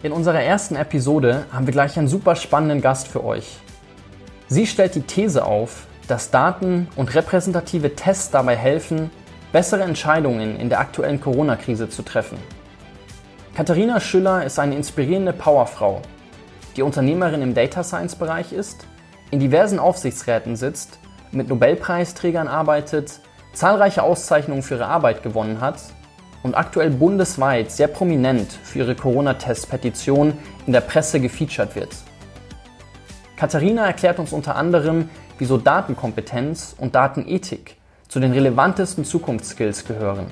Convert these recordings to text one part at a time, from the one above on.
In unserer ersten Episode haben wir gleich einen super spannenden Gast für euch. Sie stellt die These auf, dass Daten und repräsentative Tests dabei helfen, bessere Entscheidungen in der aktuellen Corona-Krise zu treffen. Katharina Schüller ist eine inspirierende Powerfrau, die Unternehmerin im Data Science-Bereich ist, in diversen Aufsichtsräten sitzt, mit Nobelpreisträgern arbeitet, zahlreiche Auszeichnungen für ihre Arbeit gewonnen hat und aktuell bundesweit sehr prominent für ihre Corona-Test-Petition in der Presse gefeatured wird. Katharina erklärt uns unter anderem, wieso Datenkompetenz und Datenethik zu den relevantesten Zukunftsskills gehören,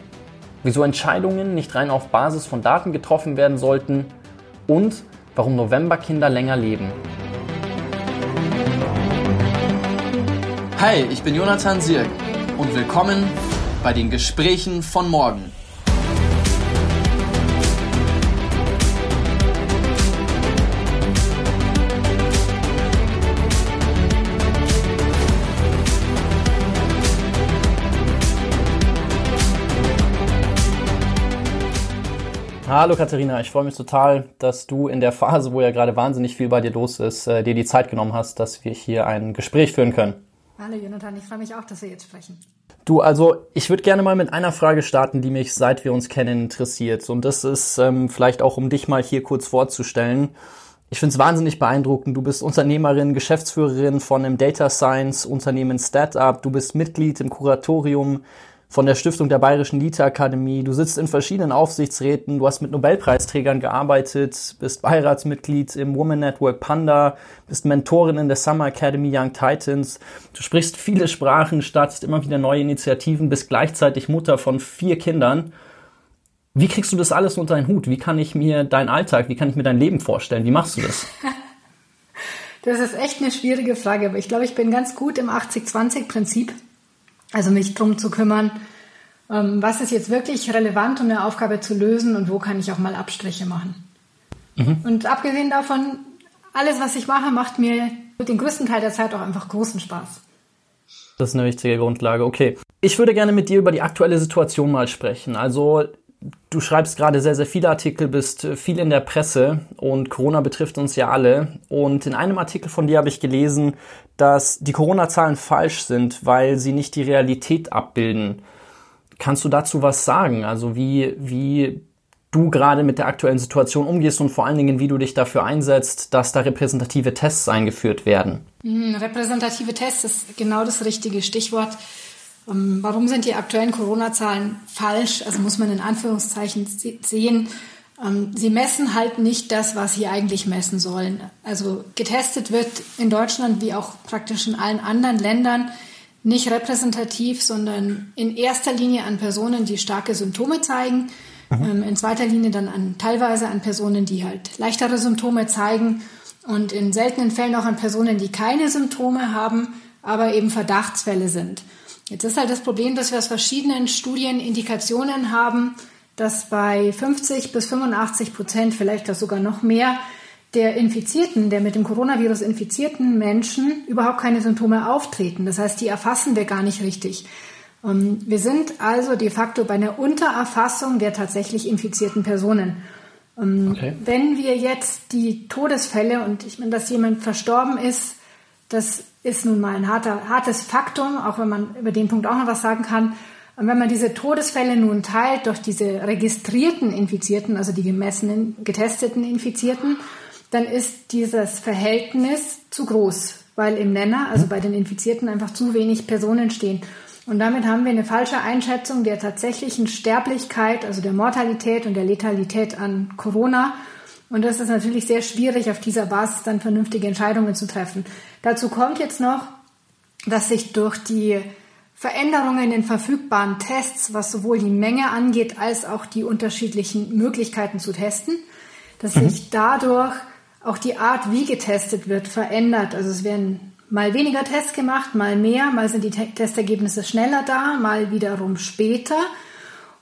wieso Entscheidungen nicht rein auf Basis von Daten getroffen werden sollten und warum Novemberkinder länger leben. Hi, ich bin Jonathan Sirk und willkommen bei den Gesprächen von morgen. Hallo Katharina, ich freue mich total, dass du in der Phase, wo ja gerade wahnsinnig viel bei dir los ist, äh, dir die Zeit genommen hast, dass wir hier ein Gespräch führen können. Hallo Jonathan, ich freue mich auch, dass wir jetzt sprechen. Du, also ich würde gerne mal mit einer Frage starten, die mich seit wir uns kennen interessiert. Und das ist ähm, vielleicht auch, um dich mal hier kurz vorzustellen. Ich finde es wahnsinnig beeindruckend. Du bist Unternehmerin, Geschäftsführerin von einem Data Science Unternehmen Startup. Du bist Mitglied im Kuratorium von der Stiftung der Bayerischen Literakademie. Du sitzt in verschiedenen Aufsichtsräten, du hast mit Nobelpreisträgern gearbeitet, bist Beiratsmitglied im Woman Network Panda, bist Mentorin in der Summer Academy Young Titans. Du sprichst viele Sprachen, startest immer wieder neue Initiativen, bist gleichzeitig Mutter von vier Kindern. Wie kriegst du das alles unter deinen Hut? Wie kann ich mir deinen Alltag, wie kann ich mir dein Leben vorstellen? Wie machst du das? Das ist echt eine schwierige Frage, aber ich glaube, ich bin ganz gut im 80-20-Prinzip. Also mich drum zu kümmern, was ist jetzt wirklich relevant, um eine Aufgabe zu lösen und wo kann ich auch mal Abstriche machen. Mhm. Und abgesehen davon, alles, was ich mache, macht mir den größten Teil der Zeit auch einfach großen Spaß. Das ist eine wichtige Grundlage. Okay. Ich würde gerne mit dir über die aktuelle Situation mal sprechen. Also du schreibst gerade sehr, sehr viele Artikel, bist viel in der Presse und Corona betrifft uns ja alle. Und in einem Artikel von dir habe ich gelesen, dass die Corona-Zahlen falsch sind, weil sie nicht die Realität abbilden. Kannst du dazu was sagen? Also wie, wie du gerade mit der aktuellen Situation umgehst und vor allen Dingen, wie du dich dafür einsetzt, dass da repräsentative Tests eingeführt werden? Hm, repräsentative Tests ist genau das richtige Stichwort. Ähm, warum sind die aktuellen Corona-Zahlen falsch? Also muss man in Anführungszeichen sehen. Ähm, sie messen halt nicht das, was sie eigentlich messen sollen. Also getestet wird in Deutschland wie auch praktisch in allen anderen Ländern nicht repräsentativ, sondern in erster Linie an Personen, die starke Symptome zeigen. Mhm. Ähm, in zweiter Linie dann an teilweise an Personen, die halt leichtere Symptome zeigen und in seltenen Fällen auch an Personen, die keine Symptome haben, aber eben Verdachtsfälle sind. Jetzt ist halt das Problem, dass wir aus verschiedenen Studien Indikationen haben, dass bei 50 bis 85 Prozent, vielleicht auch sogar noch mehr, der Infizierten, der mit dem Coronavirus infizierten Menschen überhaupt keine Symptome auftreten. Das heißt, die erfassen wir gar nicht richtig. Ähm, wir sind also de facto bei einer Untererfassung der tatsächlich infizierten Personen. Ähm, okay. Wenn wir jetzt die Todesfälle und ich meine, dass jemand verstorben ist, das ist nun mal ein harter, hartes Faktum, auch wenn man über den Punkt auch noch was sagen kann. Und wenn man diese Todesfälle nun teilt durch diese registrierten Infizierten, also die gemessenen, getesteten Infizierten, dann ist dieses Verhältnis zu groß, weil im Nenner, also bei den Infizierten, einfach zu wenig Personen stehen. Und damit haben wir eine falsche Einschätzung der tatsächlichen Sterblichkeit, also der Mortalität und der Letalität an Corona und das ist natürlich sehr schwierig, auf dieser Basis dann vernünftige Entscheidungen zu treffen. Dazu kommt jetzt noch, dass sich durch die Veränderungen in den verfügbaren Tests, was sowohl die Menge angeht, als auch die unterschiedlichen Möglichkeiten zu testen, dass mhm. sich dadurch auch die Art, wie getestet wird, verändert. Also es werden mal weniger Tests gemacht, mal mehr, mal sind die Testergebnisse schneller da, mal wiederum später.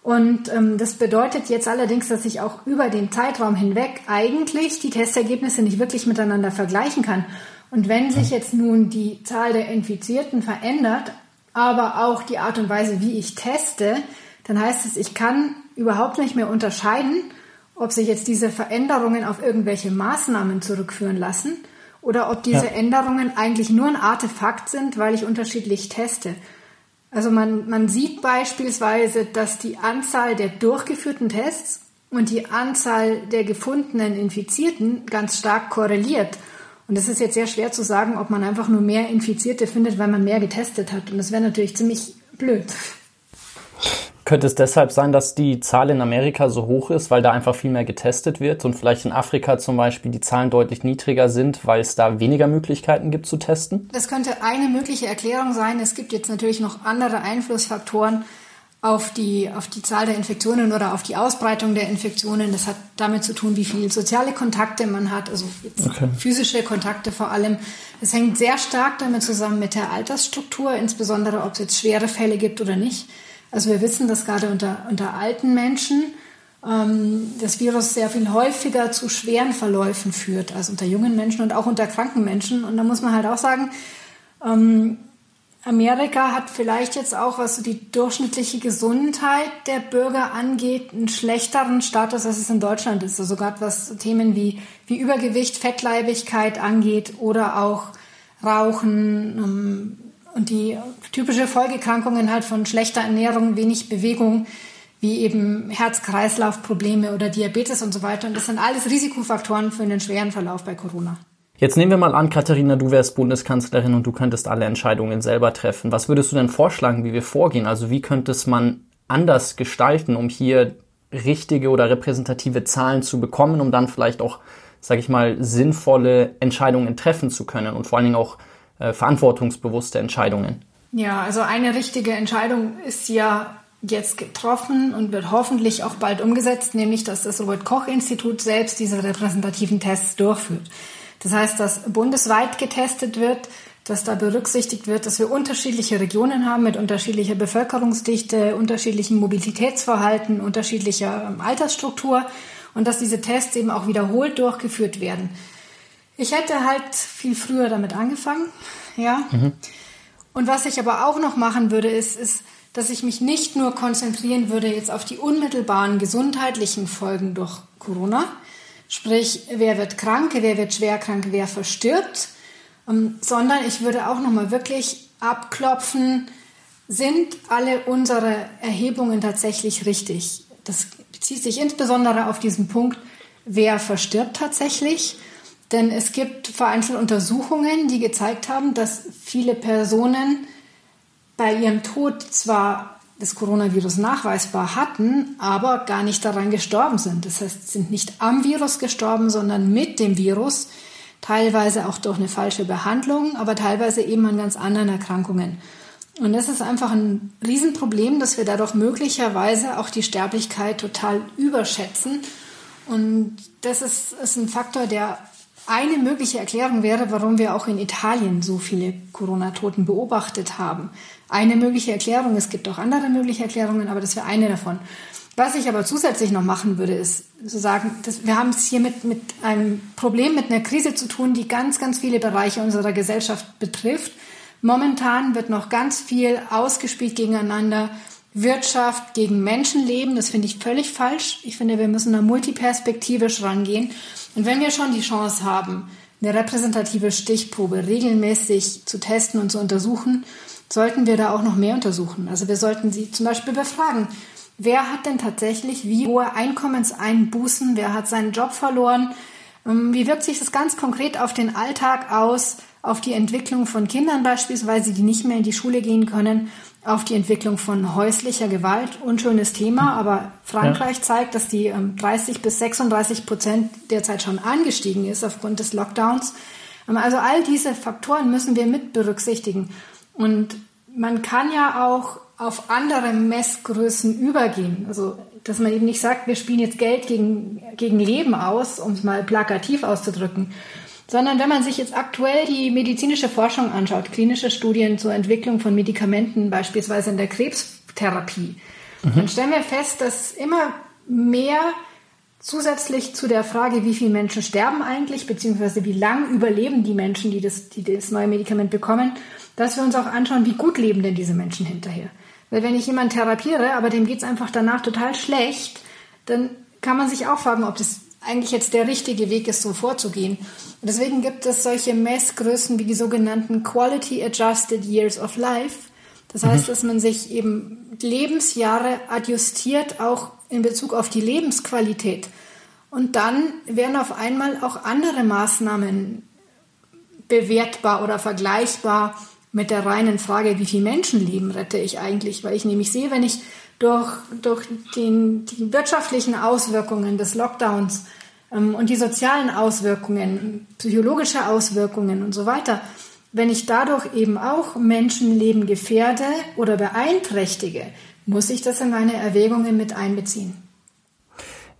Und ähm, das bedeutet jetzt allerdings, dass ich auch über den Zeitraum hinweg eigentlich die Testergebnisse nicht wirklich miteinander vergleichen kann. Und wenn sich jetzt nun die Zahl der Infizierten verändert, aber auch die Art und Weise, wie ich teste, dann heißt es, ich kann überhaupt nicht mehr unterscheiden, ob sich jetzt diese Veränderungen auf irgendwelche Maßnahmen zurückführen lassen oder ob diese ja. Änderungen eigentlich nur ein Artefakt sind, weil ich unterschiedlich teste. Also man, man sieht beispielsweise, dass die Anzahl der durchgeführten Tests und die Anzahl der gefundenen Infizierten ganz stark korreliert. Und es ist jetzt sehr schwer zu sagen, ob man einfach nur mehr Infizierte findet, weil man mehr getestet hat. Und das wäre natürlich ziemlich blöd. Könnte es deshalb sein, dass die Zahl in Amerika so hoch ist, weil da einfach viel mehr getestet wird und vielleicht in Afrika zum Beispiel die Zahlen deutlich niedriger sind, weil es da weniger Möglichkeiten gibt zu testen? Das könnte eine mögliche Erklärung sein. Es gibt jetzt natürlich noch andere Einflussfaktoren auf die, auf die Zahl der Infektionen oder auf die Ausbreitung der Infektionen. Das hat damit zu tun, wie viele soziale Kontakte man hat, also okay. physische Kontakte vor allem. Es hängt sehr stark damit zusammen mit der Altersstruktur, insbesondere ob es jetzt schwere Fälle gibt oder nicht. Also wir wissen, dass gerade unter, unter alten Menschen ähm, das Virus sehr viel häufiger zu schweren Verläufen führt als unter jungen Menschen und auch unter kranken Menschen. Und da muss man halt auch sagen, ähm, Amerika hat vielleicht jetzt auch, was so die durchschnittliche Gesundheit der Bürger angeht, einen schlechteren Status, als es in Deutschland ist. Also gerade was Themen wie, wie Übergewicht, Fettleibigkeit angeht oder auch Rauchen, ähm, und die typische Folgekrankungen halt von schlechter Ernährung, wenig Bewegung, wie eben Herz-Kreislauf-Probleme oder Diabetes und so weiter. Und das sind alles Risikofaktoren für einen schweren Verlauf bei Corona. Jetzt nehmen wir mal an, Katharina, du wärst Bundeskanzlerin und du könntest alle Entscheidungen selber treffen. Was würdest du denn vorschlagen, wie wir vorgehen? Also wie könnte es man anders gestalten, um hier richtige oder repräsentative Zahlen zu bekommen, um dann vielleicht auch, sage ich mal, sinnvolle Entscheidungen treffen zu können und vor allen Dingen auch äh, verantwortungsbewusste Entscheidungen. Ja, also eine richtige Entscheidung ist ja jetzt getroffen und wird hoffentlich auch bald umgesetzt, nämlich dass das Robert Koch Institut selbst diese repräsentativen Tests durchführt. Das heißt, dass bundesweit getestet wird, dass da berücksichtigt wird, dass wir unterschiedliche Regionen haben mit unterschiedlicher Bevölkerungsdichte, unterschiedlichem Mobilitätsverhalten, unterschiedlicher ähm, Altersstruktur und dass diese Tests eben auch wiederholt durchgeführt werden. Ich hätte halt viel früher damit angefangen, ja. Mhm. Und was ich aber auch noch machen würde, ist, ist, dass ich mich nicht nur konzentrieren würde jetzt auf die unmittelbaren gesundheitlichen Folgen durch Corona, sprich, wer wird krank, wer wird schwer krank, wer verstirbt, ähm, sondern ich würde auch nochmal wirklich abklopfen, sind alle unsere Erhebungen tatsächlich richtig? Das bezieht sich insbesondere auf diesen Punkt, wer verstirbt tatsächlich denn es gibt vereinzelt Untersuchungen, die gezeigt haben, dass viele Personen bei ihrem Tod zwar das Coronavirus nachweisbar hatten, aber gar nicht daran gestorben sind. Das heißt, sind nicht am Virus gestorben, sondern mit dem Virus, teilweise auch durch eine falsche Behandlung, aber teilweise eben an ganz anderen Erkrankungen. Und das ist einfach ein Riesenproblem, dass wir dadurch möglicherweise auch die Sterblichkeit total überschätzen. Und das ist, ist ein Faktor, der eine mögliche Erklärung wäre, warum wir auch in Italien so viele Corona-Toten beobachtet haben. Eine mögliche Erklärung, es gibt auch andere mögliche Erklärungen, aber das wäre eine davon. Was ich aber zusätzlich noch machen würde, ist zu sagen, dass wir haben es hier mit, mit einem Problem, mit einer Krise zu tun, die ganz, ganz viele Bereiche unserer Gesellschaft betrifft. Momentan wird noch ganz viel ausgespielt gegeneinander. Wirtschaft gegen Menschenleben, das finde ich völlig falsch. Ich finde, wir müssen da multiperspektivisch rangehen. Und wenn wir schon die Chance haben, eine repräsentative Stichprobe regelmäßig zu testen und zu untersuchen, sollten wir da auch noch mehr untersuchen. Also wir sollten sie zum Beispiel befragen. Wer hat denn tatsächlich wie hohe Einkommenseinbußen? Wer hat seinen Job verloren? Ähm, wie wirkt sich das ganz konkret auf den Alltag aus, auf die Entwicklung von Kindern beispielsweise, die nicht mehr in die Schule gehen können? Auf die Entwicklung von häuslicher Gewalt. Unschönes Thema, aber Frankreich ja. zeigt, dass die 30 ähm, bis 36 Prozent derzeit schon angestiegen ist aufgrund des Lockdowns. Ähm, also all diese Faktoren müssen wir mit berücksichtigen. Und man kann ja auch auf andere Messgrößen übergehen. Also, dass man eben nicht sagt, wir spielen jetzt Geld gegen, gegen Leben aus, um es mal plakativ auszudrücken, sondern wenn man sich jetzt aktuell die medizinische Forschung anschaut, klinische Studien zur Entwicklung von Medikamenten, beispielsweise in der Krebstherapie, mhm. dann stellen wir fest, dass immer mehr zusätzlich zu der Frage, wie viele Menschen sterben eigentlich, beziehungsweise wie lang überleben die Menschen, die das, die das neue Medikament bekommen, dass wir uns auch anschauen, wie gut leben denn diese Menschen hinterher. Weil wenn ich jemanden therapiere, aber dem geht es einfach danach total schlecht, dann kann man sich auch fragen, ob das eigentlich jetzt der richtige Weg ist, so vorzugehen. Und deswegen gibt es solche Messgrößen wie die sogenannten Quality Adjusted Years of Life. Das mhm. heißt, dass man sich eben Lebensjahre adjustiert, auch in Bezug auf die Lebensqualität. Und dann werden auf einmal auch andere Maßnahmen bewertbar oder vergleichbar mit der reinen Frage, wie viel Menschenleben rette ich eigentlich? Weil ich nämlich sehe, wenn ich durch, durch den, die wirtschaftlichen Auswirkungen des Lockdowns ähm, und die sozialen Auswirkungen, psychologische Auswirkungen und so weiter, wenn ich dadurch eben auch Menschenleben gefährde oder beeinträchtige, muss ich das in meine Erwägungen mit einbeziehen.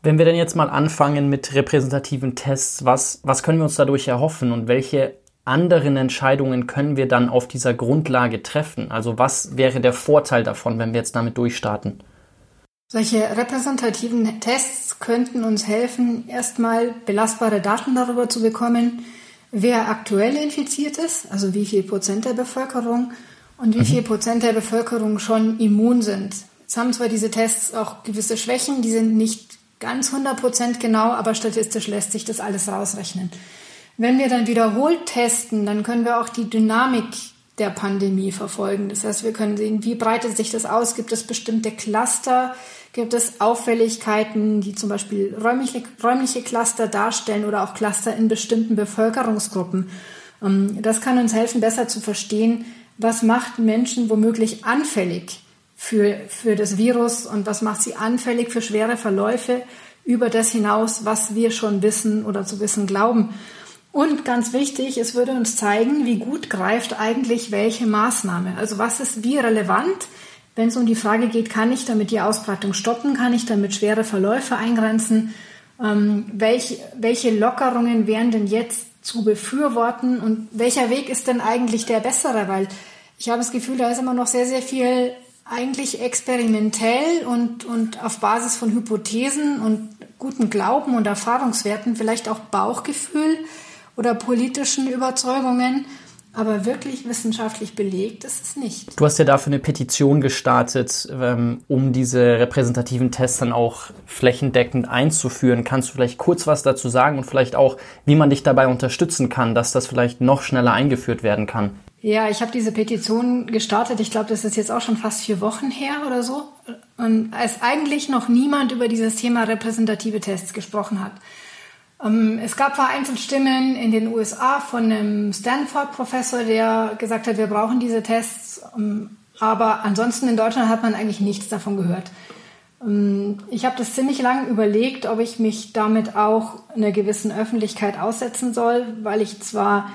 Wenn wir denn jetzt mal anfangen mit repräsentativen Tests, was, was können wir uns dadurch erhoffen und welche anderen Entscheidungen können wir dann auf dieser Grundlage treffen? Also was wäre der Vorteil davon, wenn wir jetzt damit durchstarten? Solche repräsentativen Tests könnten uns helfen, erstmal belastbare Daten darüber zu bekommen, wer aktuell infiziert ist, also wie viel Prozent der Bevölkerung und wie mhm. viel Prozent der Bevölkerung schon immun sind. Jetzt haben zwar diese Tests auch gewisse Schwächen, die sind nicht ganz 100% genau, aber statistisch lässt sich das alles rausrechnen. Wenn wir dann wiederholt testen, dann können wir auch die Dynamik der Pandemie verfolgen. Das heißt, wir können sehen, wie breitet sich das aus? Gibt es bestimmte Cluster? Gibt es Auffälligkeiten, die zum Beispiel räumliche, räumliche Cluster darstellen oder auch Cluster in bestimmten Bevölkerungsgruppen? Ähm, das kann uns helfen, besser zu verstehen, was macht Menschen womöglich anfällig für, für das Virus und was macht sie anfällig für schwere Verläufe über das hinaus, was wir schon wissen oder zu wissen glauben. Und ganz wichtig, es würde uns zeigen, wie gut greift eigentlich welche Maßnahme. Also was ist wie relevant, wenn es um die Frage geht, kann ich damit die Ausbreitung stoppen, kann ich damit schwere Verläufe eingrenzen, ähm, welche, welche Lockerungen wären denn jetzt zu befürworten? Und welcher Weg ist denn eigentlich der bessere, weil ich habe das Gefühl, da ist immer noch sehr, sehr viel eigentlich experimentell und, und auf Basis von Hypothesen und guten Glauben und Erfahrungswerten, vielleicht auch Bauchgefühl oder politischen Überzeugungen. Aber wirklich wissenschaftlich belegt ist es nicht. Du hast ja dafür eine Petition gestartet, ähm, um diese repräsentativen Tests dann auch flächendeckend einzuführen. Kannst du vielleicht kurz was dazu sagen und vielleicht auch, wie man dich dabei unterstützen kann, dass das vielleicht noch schneller eingeführt werden kann? Ja, ich habe diese Petition gestartet. Ich glaube, das ist jetzt auch schon fast vier Wochen her oder so. Und als eigentlich noch niemand über dieses Thema repräsentative Tests gesprochen hat. Ähm, es gab vereinzelt Stimmen in den USA von einem Stanford-Professor, der gesagt hat, wir brauchen diese Tests. Ähm, aber ansonsten in Deutschland hat man eigentlich nichts davon gehört. Ähm, ich habe das ziemlich lange überlegt, ob ich mich damit auch einer gewissen Öffentlichkeit aussetzen soll, weil ich zwar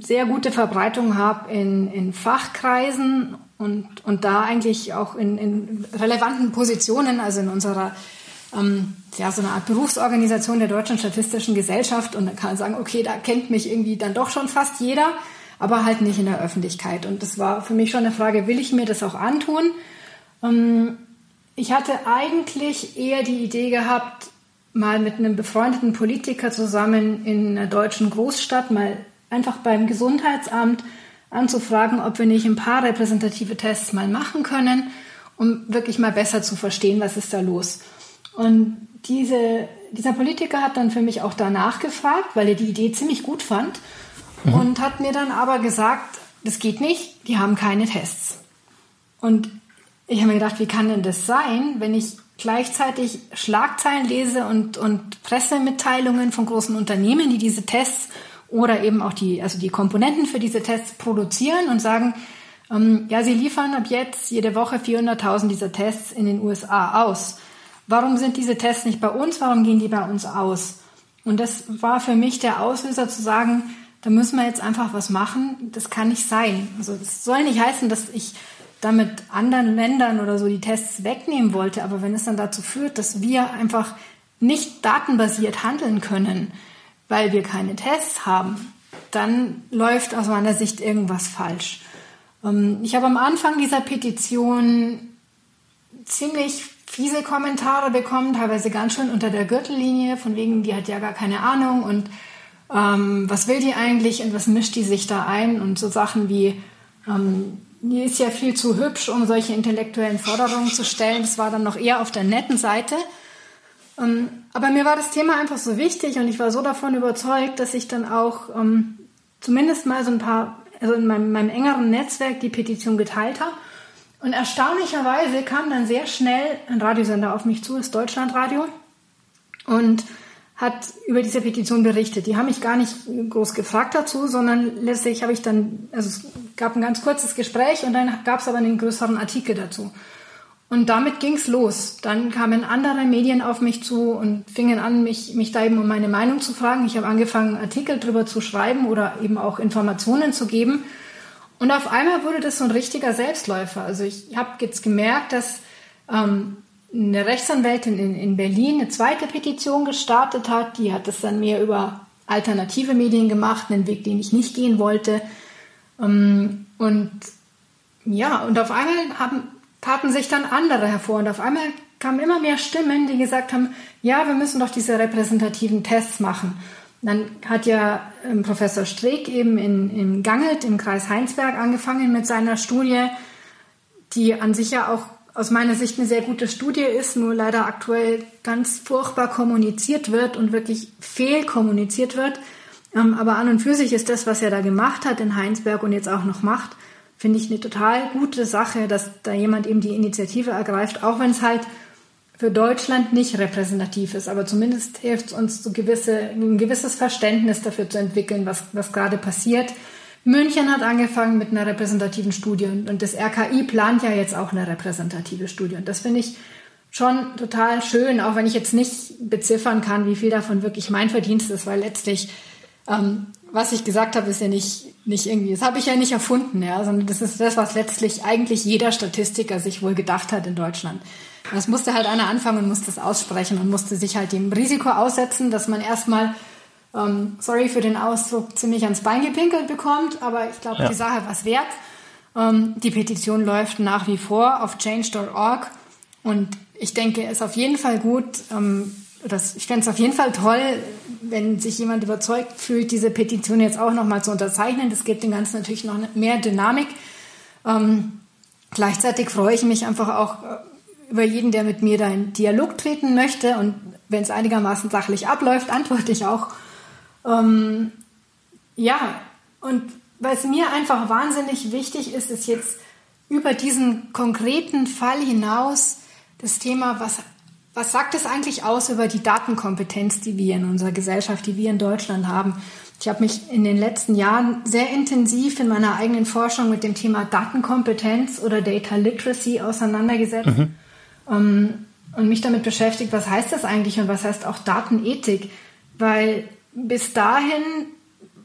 sehr gute Verbreitung habe in, in Fachkreisen und, und da eigentlich auch in, in relevanten Positionen, also in unserer ähm, ja, so eine Art Berufsorganisation der Deutschen Statistischen Gesellschaft und dann kann man sagen, okay, da kennt mich irgendwie dann doch schon fast jeder, aber halt nicht in der Öffentlichkeit. Und das war für mich schon eine Frage, will ich mir das auch antun? Ähm, ich hatte eigentlich eher die Idee gehabt, mal mit einem befreundeten Politiker zusammen in einer deutschen Großstadt mal einfach beim Gesundheitsamt anzufragen, ob wir nicht ein paar repräsentative Tests mal machen können, um wirklich mal besser zu verstehen, was ist da los. Und diese, dieser Politiker hat dann für mich auch danach gefragt, weil er die Idee ziemlich gut fand mhm. und hat mir dann aber gesagt, das geht nicht, die haben keine Tests. Und ich habe mir gedacht, wie kann denn das sein, wenn ich gleichzeitig Schlagzeilen lese und, und Pressemitteilungen von großen Unternehmen, die diese Tests oder eben auch die, also die Komponenten für diese Tests produzieren und sagen, ähm, ja, sie liefern ab jetzt jede Woche 400.000 dieser Tests in den USA aus. Warum sind diese Tests nicht bei uns? Warum gehen die bei uns aus? Und das war für mich der Auslöser zu sagen, da müssen wir jetzt einfach was machen. Das kann nicht sein. Also das soll nicht heißen, dass ich damit anderen Ländern oder so die Tests wegnehmen wollte. Aber wenn es dann dazu führt, dass wir einfach nicht datenbasiert handeln können, weil wir keine Tests haben, dann läuft aus meiner Sicht irgendwas falsch. Ähm, ich habe am Anfang dieser Petition ziemlich fiese Kommentare bekommen, teilweise ganz schön unter der Gürtellinie, von wegen, die hat ja gar keine Ahnung und ähm, was will die eigentlich und was mischt die sich da ein und so Sachen wie, ähm, die ist ja viel zu hübsch, um solche intellektuellen Forderungen zu stellen. Das war dann noch eher auf der netten Seite. Ähm, aber mir war das Thema einfach so wichtig und ich war so davon überzeugt, dass ich dann auch ähm, zumindest mal so ein paar, also in meinem, meinem engeren Netzwerk die Petition geteilt habe. Und erstaunlicherweise kam dann sehr schnell ein Radiosender auf mich zu, das Deutschlandradio, und hat über diese Petition berichtet. Die haben mich gar nicht groß gefragt dazu, sondern letztlich habe ich dann, also es gab ein ganz kurzes Gespräch und dann gab es aber einen größeren Artikel dazu. Und damit ging's los. Dann kamen andere Medien auf mich zu und fingen an, mich, mich da eben um meine Meinung zu fragen. Ich habe angefangen, Artikel drüber zu schreiben oder eben auch Informationen zu geben. Und auf einmal wurde das so ein richtiger Selbstläufer. Also ich habe jetzt gemerkt, dass ähm, eine Rechtsanwältin in, in Berlin eine zweite Petition gestartet hat. Die hat das dann mehr über alternative Medien gemacht, einen Weg, den ich nicht gehen wollte. Ähm, und ja, und auf einmal haben taten sich dann andere hervor und auf einmal kamen immer mehr Stimmen, die gesagt haben, ja, wir müssen doch diese repräsentativen Tests machen. Dann hat ja ähm, Professor Streeck eben in, in Gangelt im Kreis Heinsberg angefangen mit seiner Studie, die an sich ja auch aus meiner Sicht eine sehr gute Studie ist, nur leider aktuell ganz furchtbar kommuniziert wird und wirklich fehlkommuniziert wird. Ähm, aber an und für sich ist das, was er da gemacht hat in Heinsberg und jetzt auch noch macht, finde ich eine total gute Sache, dass da jemand eben die Initiative ergreift, auch wenn es halt für Deutschland nicht repräsentativ ist, aber zumindest hilft es uns, so gewisse, ein gewisses Verständnis dafür zu entwickeln, was, was gerade passiert. München hat angefangen mit einer repräsentativen Studie und, das RKI plant ja jetzt auch eine repräsentative Studie. Und das finde ich schon total schön, auch wenn ich jetzt nicht beziffern kann, wie viel davon wirklich mein Verdienst ist, weil letztlich ähm, was ich gesagt habe, ist ja nicht, nicht irgendwie, das habe ich ja nicht erfunden, ja, sondern das ist das, was letztlich eigentlich jeder Statistiker sich wohl gedacht hat in Deutschland. Das musste halt einer anfangen und musste es aussprechen und musste sich halt dem Risiko aussetzen, dass man erstmal, ähm, sorry für den Ausdruck, ziemlich ans Bein gepinkelt bekommt, aber ich glaube, ja. die Sache war es wert. Ähm, die Petition läuft nach wie vor auf change.org und ich denke, es ist auf jeden Fall gut, ähm, das, ich fände es auf jeden Fall toll, wenn sich jemand überzeugt fühlt, diese Petition jetzt auch nochmal zu unterzeichnen. Das gibt dem Ganzen natürlich noch mehr Dynamik. Ähm, gleichzeitig freue ich mich einfach auch äh, über jeden, der mit mir da in Dialog treten möchte. Und wenn es einigermaßen sachlich abläuft, antworte ich auch. Ähm, ja, und was mir einfach wahnsinnig wichtig ist, ist jetzt über diesen konkreten Fall hinaus das Thema, was was sagt es eigentlich aus über die Datenkompetenz, die wir in unserer Gesellschaft, die wir in Deutschland haben? Ich habe mich in den letzten Jahren sehr intensiv in meiner eigenen Forschung mit dem Thema Datenkompetenz oder Data Literacy auseinandergesetzt mhm. um, ähm, und mich damit beschäftigt, was heißt das eigentlich und was heißt auch Datenethik? Weil bis dahin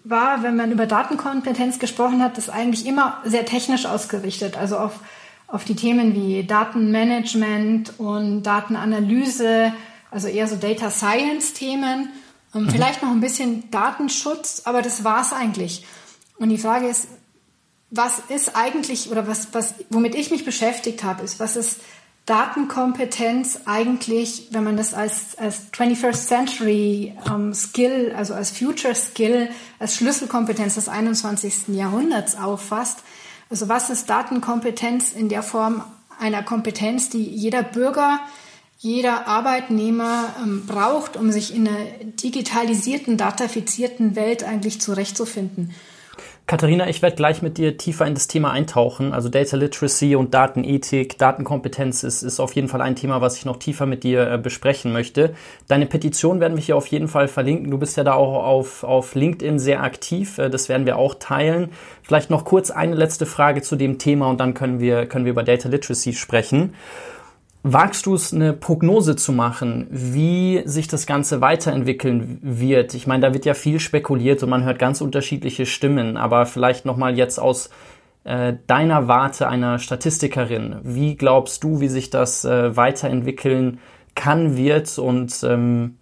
war, wenn man über Datenkompetenz gesprochen hat, das eigentlich immer sehr technisch ausgerichtet, also auf auf die Themen wie Datenmanagement und Datenanalyse, also eher so Data Science Themen, ähm, mhm. vielleicht noch ein bisschen Datenschutz, aber das war es eigentlich. Und die Frage ist, was ist eigentlich oder was, was, womit ich mich beschäftigt habe, ist, was ist Datenkompetenz eigentlich, wenn man das als, als 21st Century ähm, Skill, also als Future Skill, als Schlüsselkompetenz des 21. Jahrhunderts auffasst, also was ist Datenkompetenz in der Form einer Kompetenz, die jeder Bürger, jeder Arbeitnehmer ähm, braucht, um sich in einer digitalisierten, datafizierten Welt eigentlich zurechtzufinden? Katharina, ich werde gleich mit dir tiefer in das Thema eintauchen. Also Data Literacy und Datenethik, Datenkompetenz ist, ist auf jeden Fall ein Thema, was ich noch tiefer mit dir äh, besprechen möchte. Deine Petition werden wir hier auf jeden Fall verlinken. Du bist ja da auch auf, auf LinkedIn sehr aktiv. Äh, das werden wir auch teilen. Vielleicht noch kurz eine letzte Frage zu dem Thema und dann können wir, können wir über Data Literacy sprechen. Wagst du es, eine Prognose zu machen, wie sich das Ganze weiterentwickeln wird? Ich meine, da wird ja viel spekuliert und man hört ganz unterschiedliche Stimmen, aber vielleicht nochmal jetzt aus äh, deiner Warte einer Statistikerin. Wie glaubst du, wie sich das äh, weiterentwickeln kann, wird und ähm,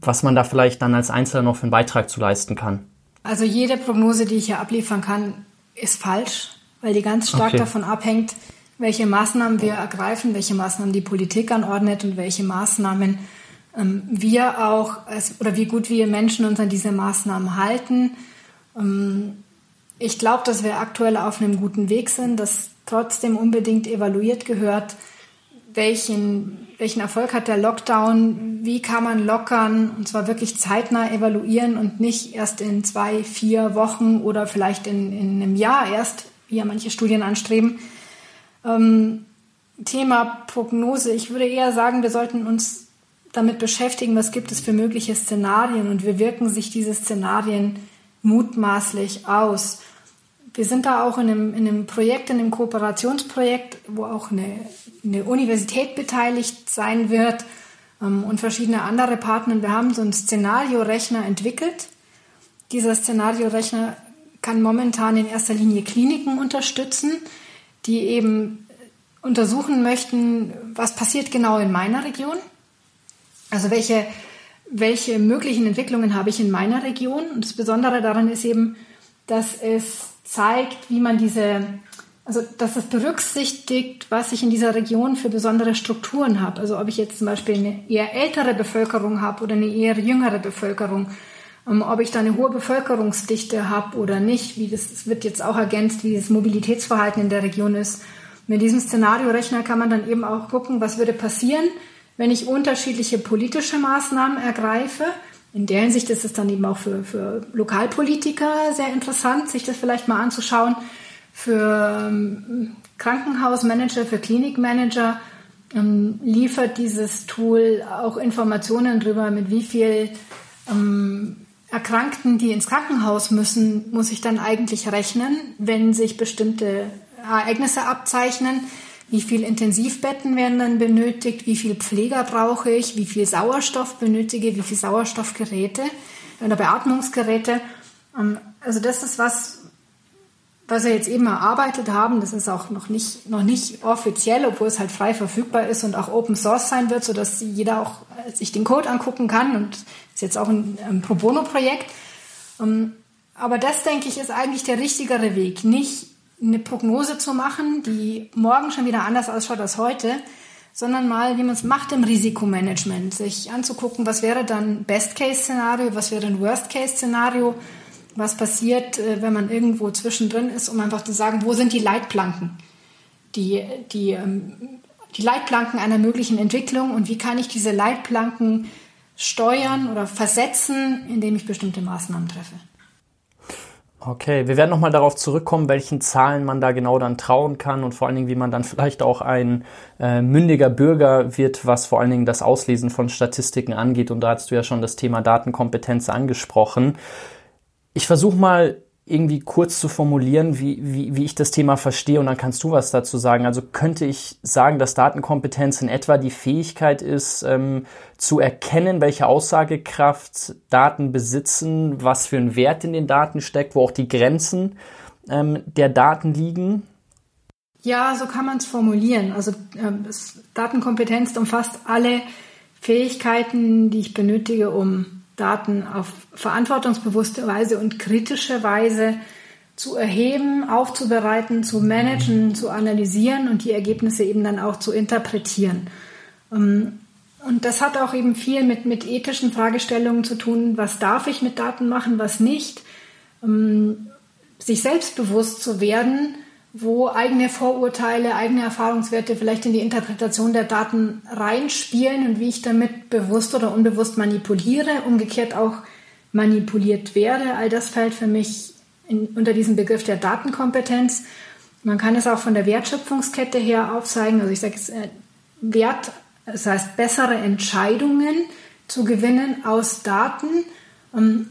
was man da vielleicht dann als Einzelner noch für einen Beitrag zu leisten kann? Also jede Prognose, die ich hier abliefern kann, ist falsch, weil die ganz stark okay. davon abhängt, welche Maßnahmen wir ergreifen, welche Maßnahmen die Politik anordnet und welche Maßnahmen ähm, wir auch als, oder wie gut wir Menschen uns an diese Maßnahmen halten. Ähm, ich glaube, dass wir aktuell auf einem guten Weg sind, dass trotzdem unbedingt evaluiert gehört. welchen, welchen Erfolg hat der Lockdown, wie kann man lockern und zwar wirklich zeitnah evaluieren und nicht erst in zwei, vier Wochen oder vielleicht in, in einem Jahr erst, wie ja manche Studien anstreben. Ähm, Thema Prognose. Ich würde eher sagen, wir sollten uns damit beschäftigen, was gibt es für mögliche Szenarien und wie wirken sich diese Szenarien mutmaßlich aus. Wir sind da auch in einem, in einem Projekt, in einem Kooperationsprojekt, wo auch eine, eine Universität beteiligt sein wird ähm, und verschiedene andere Partner. Wir haben so einen Szenariorechner entwickelt. Dieser Szenariorechner kann momentan in erster Linie Kliniken unterstützen, die eben untersuchen möchten, was passiert genau in meiner Region. Also welche, welche möglichen Entwicklungen habe ich in meiner Region. Und das Besondere daran ist eben, dass es zeigt, wie man diese, also dass es berücksichtigt, was ich in dieser Region für besondere Strukturen habe. Also ob ich jetzt zum Beispiel eine eher ältere Bevölkerung habe oder eine eher jüngere Bevölkerung, ob ich da eine hohe Bevölkerungsdichte habe oder nicht, wie das, das wird jetzt auch ergänzt, wie das Mobilitätsverhalten in der Region ist. Mit diesem Szenariorechner kann man dann eben auch gucken, was würde passieren, wenn ich unterschiedliche politische Maßnahmen ergreife in der Hinsicht ist es dann eben auch für, für Lokalpolitiker sehr interessant, sich das vielleicht mal anzuschauen. Für ähm, Krankenhausmanager, für Klinikmanager ähm, liefert dieses Tool auch Informationen darüber, mit wie viel ähm, Erkrankten, die ins Krankenhaus müssen, muss ich dann eigentlich rechnen, wenn sich bestimmte Ereignisse abzeichnen? Wie viel Intensivbetten werden dann benötigt, wie viel Pfleger brauche ich, wie viel Sauerstoff benötige, wie viel Sauerstoffgeräte? Oder Beatmungsgeräte. Ähm, also das ist was, was wir jetzt eben erarbeitet haben. Das ist auch noch nicht, noch nicht offiziell, obwohl es halt frei verfügbar ist und auch Open Source sein wird, sodass jeder auch sich den Code angucken kann und ist jetzt auch ein, ein Pro Bono Projekt. Ähm, aber das, denke ich, ist eigentlich der richtigere Weg. Nicht eine Prognose zu machen, die morgen schon wieder anders ausschaut als heute, sondern mal, wie man es macht im Risikomanagement, sich anzugucken, was wäre dann Best-Case-Szenario, was wäre ein Worst-Case-Szenario, was passiert, äh, wenn man irgendwo zwischendrin ist, um einfach zu sagen, wo sind die Leitplanken, die, die, ähm, die Leitplanken einer möglichen Entwicklung und wie kann ich diese Leitplanken steuern oder versetzen, indem ich bestimmte Maßnahmen treffe. Okay, wir werden nochmal darauf zurückkommen, welchen Zahlen man da genau dann trauen kann und vor allen Dingen, wie man dann vielleicht auch ein äh, mündiger Bürger wird, was vor allen Dingen das Auslesen von Statistiken angeht. Und da hast du ja schon das Thema Datenkompetenz angesprochen. Ich versuche mal irgendwie kurz zu formulieren, wie, wie, wie ich das Thema verstehe und dann kannst du was dazu sagen. Also könnte ich sagen, dass Datenkompetenz in etwa die Fähigkeit ist, ähm, zu erkennen, welche Aussagekraft Daten besitzen, was für ein Wert in den Daten steckt, wo auch die Grenzen ähm, der Daten liegen? Ja, so kann man es formulieren. Also ähm, Datenkompetenz umfasst alle Fähigkeiten, die ich benötige, um Daten auf verantwortungsbewusste Weise und kritische Weise zu erheben, aufzubereiten, zu managen, zu analysieren und die Ergebnisse eben dann auch zu interpretieren. Ähm, und das hat auch eben viel mit, mit ethischen Fragestellungen zu tun. Was darf ich mit Daten machen, was nicht? Ähm, sich selbstbewusst zu werden, wo eigene Vorurteile, eigene Erfahrungswerte vielleicht in die Interpretation der Daten reinspielen und wie ich damit bewusst oder unbewusst manipuliere, umgekehrt auch manipuliert werde. All das fällt für mich in, unter diesen Begriff der Datenkompetenz. Man kann es auch von der Wertschöpfungskette her aufzeigen. Also ich sage es, äh, Wert, das heißt bessere Entscheidungen zu gewinnen aus Daten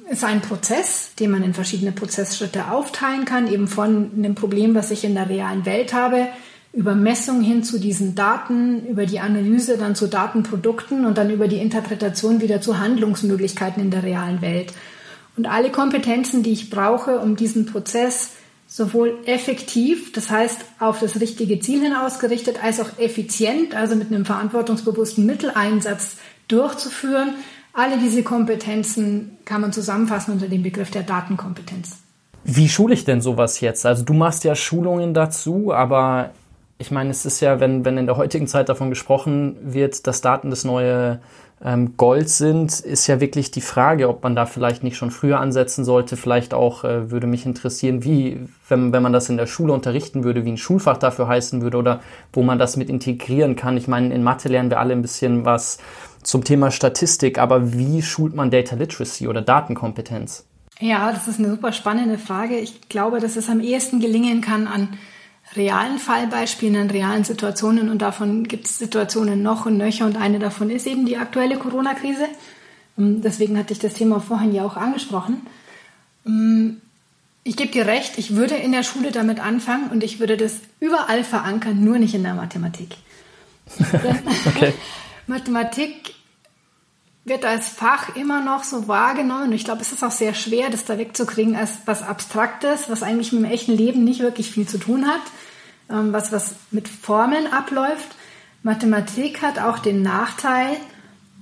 ist ein Prozess, den man in verschiedene Prozessschritte aufteilen kann, eben von einem Problem, was ich in der realen Welt habe, über Messung hin zu diesen Daten, über die Analyse dann zu Datenprodukten und dann über die Interpretation wieder zu Handlungsmöglichkeiten in der realen Welt. Und alle Kompetenzen, die ich brauche, um diesen Prozess sowohl effektiv, das heißt auf das richtige Ziel hin ausgerichtet, als auch effizient, also mit einem verantwortungsbewussten Mitteleinsatz durchzuführen, alle diese Kompetenzen kann man zusammenfassen unter dem Begriff der Datenkompetenz. Wie schule ich denn sowas jetzt? Also du machst ja Schulungen dazu, aber ich meine, es ist ja, wenn, wenn in der heutigen Zeit davon gesprochen wird, dass Daten das neue ähm, Gold sind, ist ja wirklich die Frage, ob man da vielleicht nicht schon früher ansetzen sollte. Vielleicht auch äh, würde mich interessieren, wie, wenn, wenn man das in der Schule unterrichten würde, wie ein Schulfach dafür heißen würde oder wo man das mit integrieren kann. Ich meine, in Mathe lernen wir alle ein bisschen was zum Thema Statistik, aber wie schult man Data Literacy oder Datenkompetenz? Ja, das ist eine super spannende Frage. Ich glaube, dass es am ehesten gelingen kann an realen Fallbeispielen, an realen Situationen und davon gibt es Situationen noch und nöcher und eine davon ist eben die aktuelle Corona-Krise. Ähm, deswegen hatte ich das Thema vorhin ja auch angesprochen. Ähm, ich gebe dir recht, ich würde in der Schule damit anfangen und ich würde das überall verankern, nur nicht in der Mathematik. okay. Mathematik wird als Fach immer noch so wahrgenommen. Ich glaube, es ist auch sehr schwer, das da wegzukriegen als was Abstraktes, was eigentlich mit dem echten Leben nicht wirklich viel zu tun hat, ähm, was, was mit Formeln abläuft. Mathematik hat auch den Nachteil,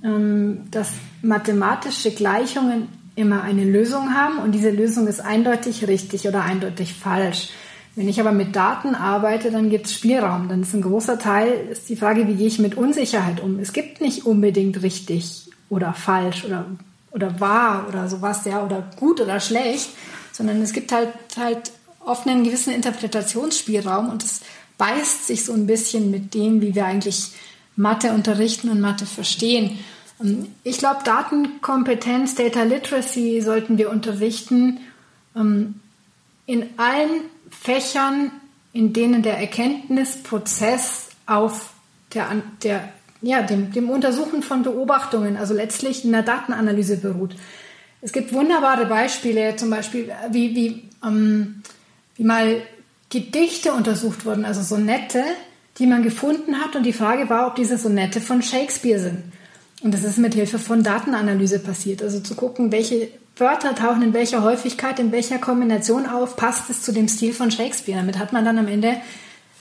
ähm, dass mathematische Gleichungen immer eine Lösung haben und diese Lösung ist eindeutig richtig oder eindeutig falsch. Wenn ich aber mit Daten arbeite, dann gibt es Spielraum. Dann ist ein großer Teil ist die Frage, wie gehe ich mit Unsicherheit um? Es gibt nicht unbedingt richtig oder falsch oder, oder wahr oder sowas, ja, oder gut oder schlecht, sondern es gibt halt, halt oft einen gewissen Interpretationsspielraum und es beißt sich so ein bisschen mit dem, wie wir eigentlich Mathe unterrichten und Mathe verstehen. Ich glaube, Datenkompetenz, Data Literacy sollten wir unterrichten ähm, in allen Fächern, in denen der Erkenntnisprozess auf der, der ja, dem, dem Untersuchen von Beobachtungen, also letztlich in der Datenanalyse beruht. Es gibt wunderbare Beispiele, zum Beispiel wie, wie, ähm, wie mal Gedichte untersucht wurden, also Sonette, die man gefunden hat und die Frage war, ob diese Sonette von Shakespeare sind. Und das ist mit Hilfe von Datenanalyse passiert, also zu gucken, welche Wörter tauchen in welcher Häufigkeit, in welcher Kombination auf, passt es zu dem Stil von Shakespeare. Damit hat man dann am Ende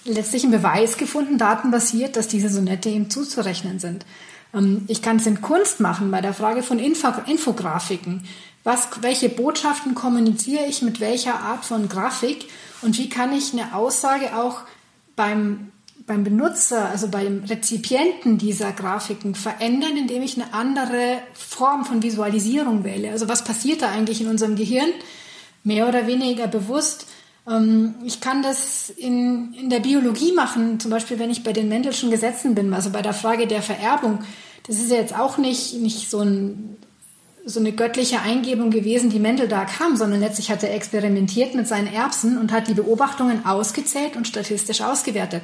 letztlich einen Beweis gefunden, datenbasiert, dass diese Sonette ihm zuzurechnen sind. Ähm, ich kann es in Kunst machen bei der Frage von Info Infografiken. Was, welche Botschaften kommuniziere ich mit welcher Art von Grafik und wie kann ich eine Aussage auch beim, beim Benutzer, also beim Rezipienten dieser Grafiken verändern, indem ich eine andere Form von Visualisierung wähle. Also was passiert da eigentlich in unserem Gehirn? Mehr oder weniger bewusst ich kann das in, in der Biologie machen, zum Beispiel wenn ich bei den Mendelschen Gesetzen bin, also bei der Frage der Vererbung. Das ist ja jetzt auch nicht, nicht so, ein, so eine göttliche Eingebung gewesen, die Mendel da kam, sondern letztlich hat er experimentiert mit seinen Erbsen und hat die Beobachtungen ausgezählt und statistisch ausgewertet.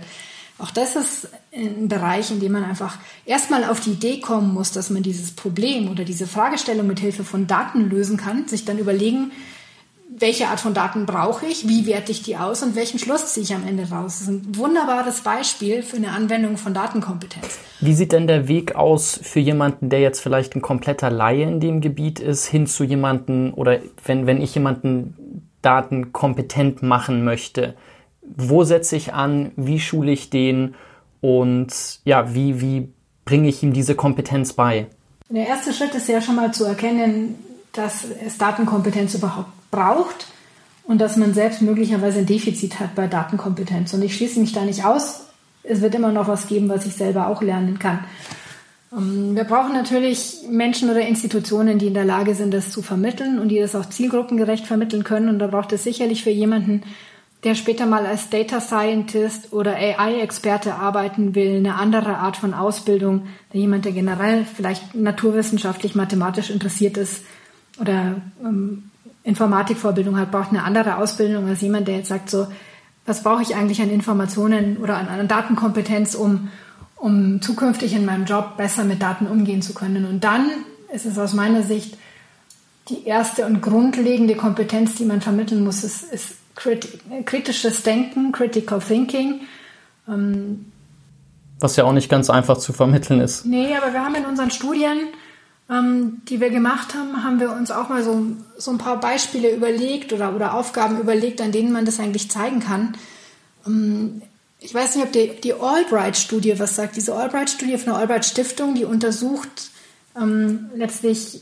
Auch das ist ein Bereich, in dem man einfach erstmal auf die Idee kommen muss, dass man dieses Problem oder diese Fragestellung mit Hilfe von Daten lösen kann, sich dann überlegen, welche Art von Daten brauche ich, wie werte ich die aus und welchen Schluss ziehe ich am Ende raus. Das ist ein wunderbares Beispiel für eine Anwendung von Datenkompetenz. Wie sieht denn der Weg aus für jemanden, der jetzt vielleicht ein kompletter Laie in dem Gebiet ist, hin zu jemanden oder wenn, wenn ich jemanden datenkompetent machen möchte? Wo setze ich an? Wie schule ich den? Und ja, wie, wie bringe ich ihm diese Kompetenz bei? Der erste Schritt ist ja schon mal zu erkennen, dass es Datenkompetenz überhaupt braucht und dass man selbst möglicherweise ein Defizit hat bei Datenkompetenz. Und ich schließe mich da nicht aus. Es wird immer noch was geben, was ich selber auch lernen kann. Ähm, wir brauchen natürlich Menschen oder Institutionen, die in der Lage sind, das zu vermitteln und die das auch zielgruppengerecht vermitteln können. Und da braucht es sicherlich für jemanden, der später mal als Data Scientist oder AI-Experte arbeiten will, eine andere Art von Ausbildung, jemand, der generell vielleicht naturwissenschaftlich, mathematisch interessiert ist oder ähm, Informatikvorbildung hat, braucht eine andere Ausbildung als jemand, der jetzt sagt, so, was brauche ich eigentlich an Informationen oder an, an Datenkompetenz, um, um zukünftig in meinem Job besser mit Daten umgehen zu können. Und dann ist es aus meiner Sicht die erste und grundlegende Kompetenz, die man vermitteln muss, ist, ist kritisches Denken, Critical Thinking. Ähm, Was ja auch nicht ganz einfach zu vermitteln ist. Nee, aber wir haben in unseren Studien ähm, die wir gemacht haben, haben wir uns auch mal so, so ein paar Beispiele überlegt oder, oder Aufgaben überlegt, an denen man das eigentlich zeigen kann. Ähm, ich weiß nicht, ob die, die Albright-Studie was sagt. Diese Albright-Studie von der Albright-Stiftung, die untersucht ähm, letztlich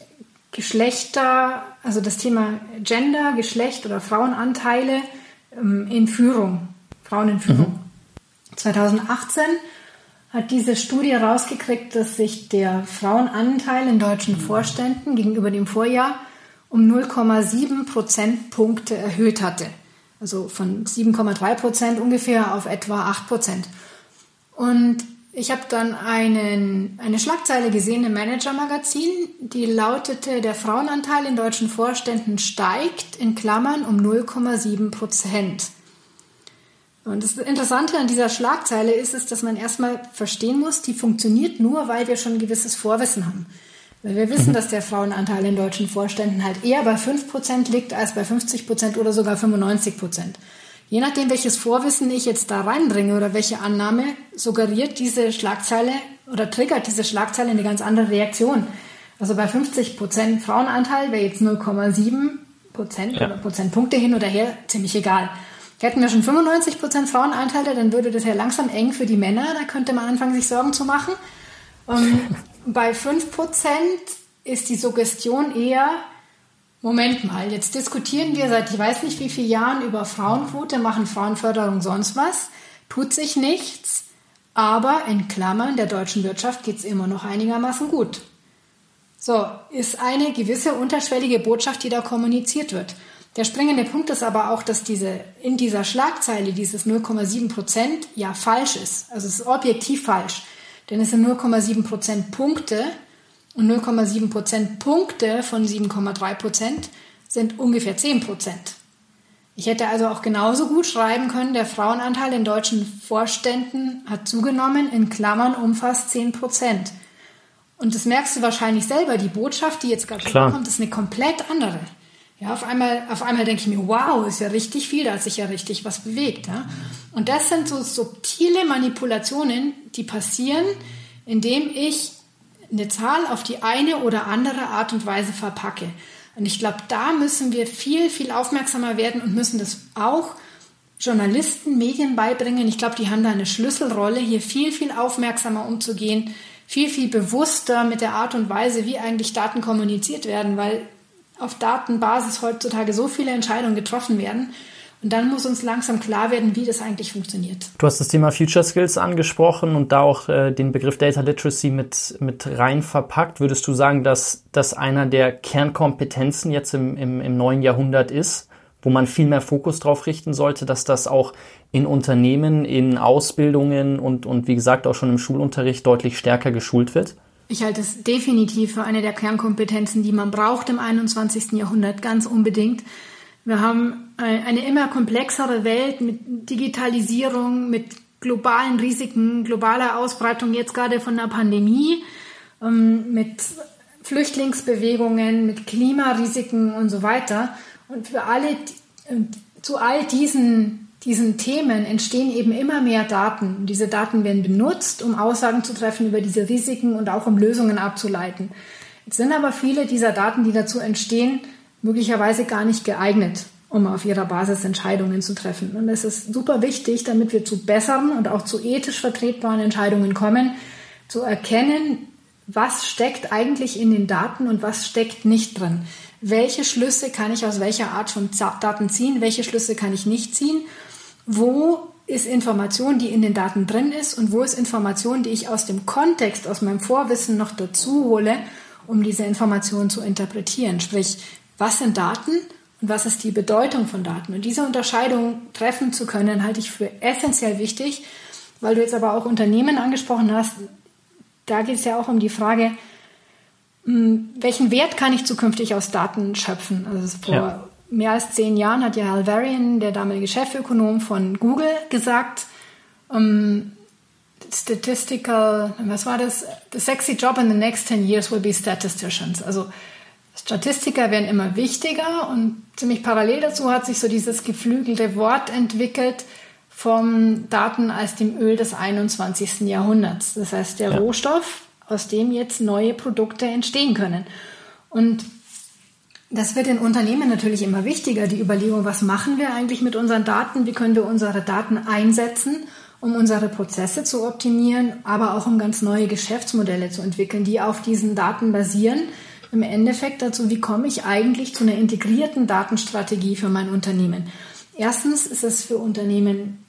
Geschlechter, also das Thema Gender, Geschlecht oder Frauenanteile ähm, in Führung, Frauen in Führung. Mhm. 2018 hat diese Studie rausgekriegt, dass sich der Frauenanteil in deutschen Vorständen gegenüber dem Vorjahr um 0,7 Prozentpunkte erhöht hatte. Also von 7,3 Prozent ungefähr auf etwa 8 Prozent. Und ich habe dann einen, eine Schlagzeile gesehen im Manager-Magazin, die lautete, der Frauenanteil in deutschen Vorständen steigt in Klammern um 0,7 Prozent. Und das Interessante an dieser Schlagzeile ist es, dass man erstmal verstehen muss, die funktioniert nur, weil wir schon ein gewisses Vorwissen haben. Weil wir wissen, mhm. dass der Frauenanteil in deutschen Vorständen halt eher bei 5% liegt als bei 50% oder sogar 95%. Je nachdem, welches Vorwissen ich jetzt da reinbringe oder welche Annahme, suggeriert diese Schlagzeile oder triggert diese Schlagzeile eine ganz andere Reaktion. Also bei 50% Frauenanteil wäre jetzt 0,7 ja. oder Prozentpunkte hin oder her ziemlich egal. Hätten wir schon 95 Prozent Frauenanteile, dann würde das ja langsam eng für die Männer. Da könnte man anfangen, sich Sorgen zu machen. Um, bei 5 Prozent ist die Suggestion eher, Moment mal, jetzt diskutieren wir seit ich weiß nicht wie vielen Jahren über Frauenquote, machen Frauenförderung sonst was, tut sich nichts, aber in Klammern der deutschen Wirtschaft geht es immer noch einigermaßen gut. So, ist eine gewisse unterschwellige Botschaft, die da kommuniziert wird. Der springende Punkt ist aber auch, dass diese, in dieser Schlagzeile dieses 0,7 Prozent ja falsch ist. Also es ist objektiv falsch. Denn es sind 0,7 Prozent Punkte und 0,7 Prozent Punkte von 7,3 Prozent sind ungefähr 10 Prozent. Ich hätte also auch genauso gut schreiben können, der Frauenanteil in deutschen Vorständen hat zugenommen, in Klammern um fast 10 Prozent. Und das merkst du wahrscheinlich selber, die Botschaft, die jetzt gerade kommt, ist eine komplett andere. Ja, auf einmal, auf einmal denke ich mir, wow, ist ja richtig viel, da hat sich ja richtig was bewegt. Ja? Und das sind so subtile Manipulationen, die passieren, indem ich eine Zahl auf die eine oder andere Art und Weise verpacke. Und ich glaube, da müssen wir viel, viel aufmerksamer werden und müssen das auch Journalisten, Medien beibringen. Ich glaube, die haben da eine Schlüsselrolle, hier viel, viel aufmerksamer umzugehen, viel, viel bewusster mit der Art und Weise, wie eigentlich Daten kommuniziert werden, weil auf Datenbasis heutzutage so viele Entscheidungen getroffen werden. Und dann muss uns langsam klar werden, wie das eigentlich funktioniert. Du hast das Thema Future Skills angesprochen und da auch äh, den Begriff Data Literacy mit, mit rein verpackt. Würdest du sagen, dass das einer der Kernkompetenzen jetzt im, im, im neuen Jahrhundert ist, wo man viel mehr Fokus drauf richten sollte, dass das auch in Unternehmen, in Ausbildungen und, und wie gesagt auch schon im Schulunterricht deutlich stärker geschult wird? Ich halte es definitiv für eine der Kernkompetenzen, die man braucht im 21. Jahrhundert, ganz unbedingt. Wir haben eine immer komplexere Welt mit Digitalisierung, mit globalen Risiken, globaler Ausbreitung jetzt gerade von der Pandemie, ähm, mit Flüchtlingsbewegungen, mit Klimarisiken und so weiter. Und für alle, zu all diesen diesen Themen entstehen eben immer mehr Daten. Diese Daten werden benutzt, um Aussagen zu treffen über diese Risiken und auch um Lösungen abzuleiten. Jetzt sind aber viele dieser Daten, die dazu entstehen, möglicherweise gar nicht geeignet, um auf ihrer Basis Entscheidungen zu treffen. Und es ist super wichtig, damit wir zu besseren und auch zu ethisch vertretbaren Entscheidungen kommen, zu erkennen, was steckt eigentlich in den Daten und was steckt nicht drin. Welche Schlüsse kann ich aus welcher Art von Daten ziehen, welche Schlüsse kann ich nicht ziehen wo ist Information, die in den Daten drin ist und wo ist Information, die ich aus dem Kontext, aus meinem Vorwissen noch dazu hole, um diese Information zu interpretieren. Sprich, was sind Daten und was ist die Bedeutung von Daten? Und diese Unterscheidung treffen zu können, halte ich für essentiell wichtig, weil du jetzt aber auch Unternehmen angesprochen hast. Da geht es ja auch um die Frage, hm, welchen Wert kann ich zukünftig aus Daten schöpfen? Also vor ja mehr als zehn Jahren hat ja Hal Varian, der damalige Chefökonom von Google, gesagt, um, statistical, was war das? The sexy job in the next 10 years will be statisticians. Also Statistiker werden immer wichtiger und ziemlich parallel dazu hat sich so dieses geflügelte Wort entwickelt vom Daten als dem Öl des 21. Jahrhunderts. Das heißt, der ja. Rohstoff, aus dem jetzt neue Produkte entstehen können. Und das wird in Unternehmen natürlich immer wichtiger, die Überlegung, was machen wir eigentlich mit unseren Daten, wie können wir unsere Daten einsetzen, um unsere Prozesse zu optimieren, aber auch um ganz neue Geschäftsmodelle zu entwickeln, die auf diesen Daten basieren. Im Endeffekt dazu, wie komme ich eigentlich zu einer integrierten Datenstrategie für mein Unternehmen? Erstens ist es für Unternehmen,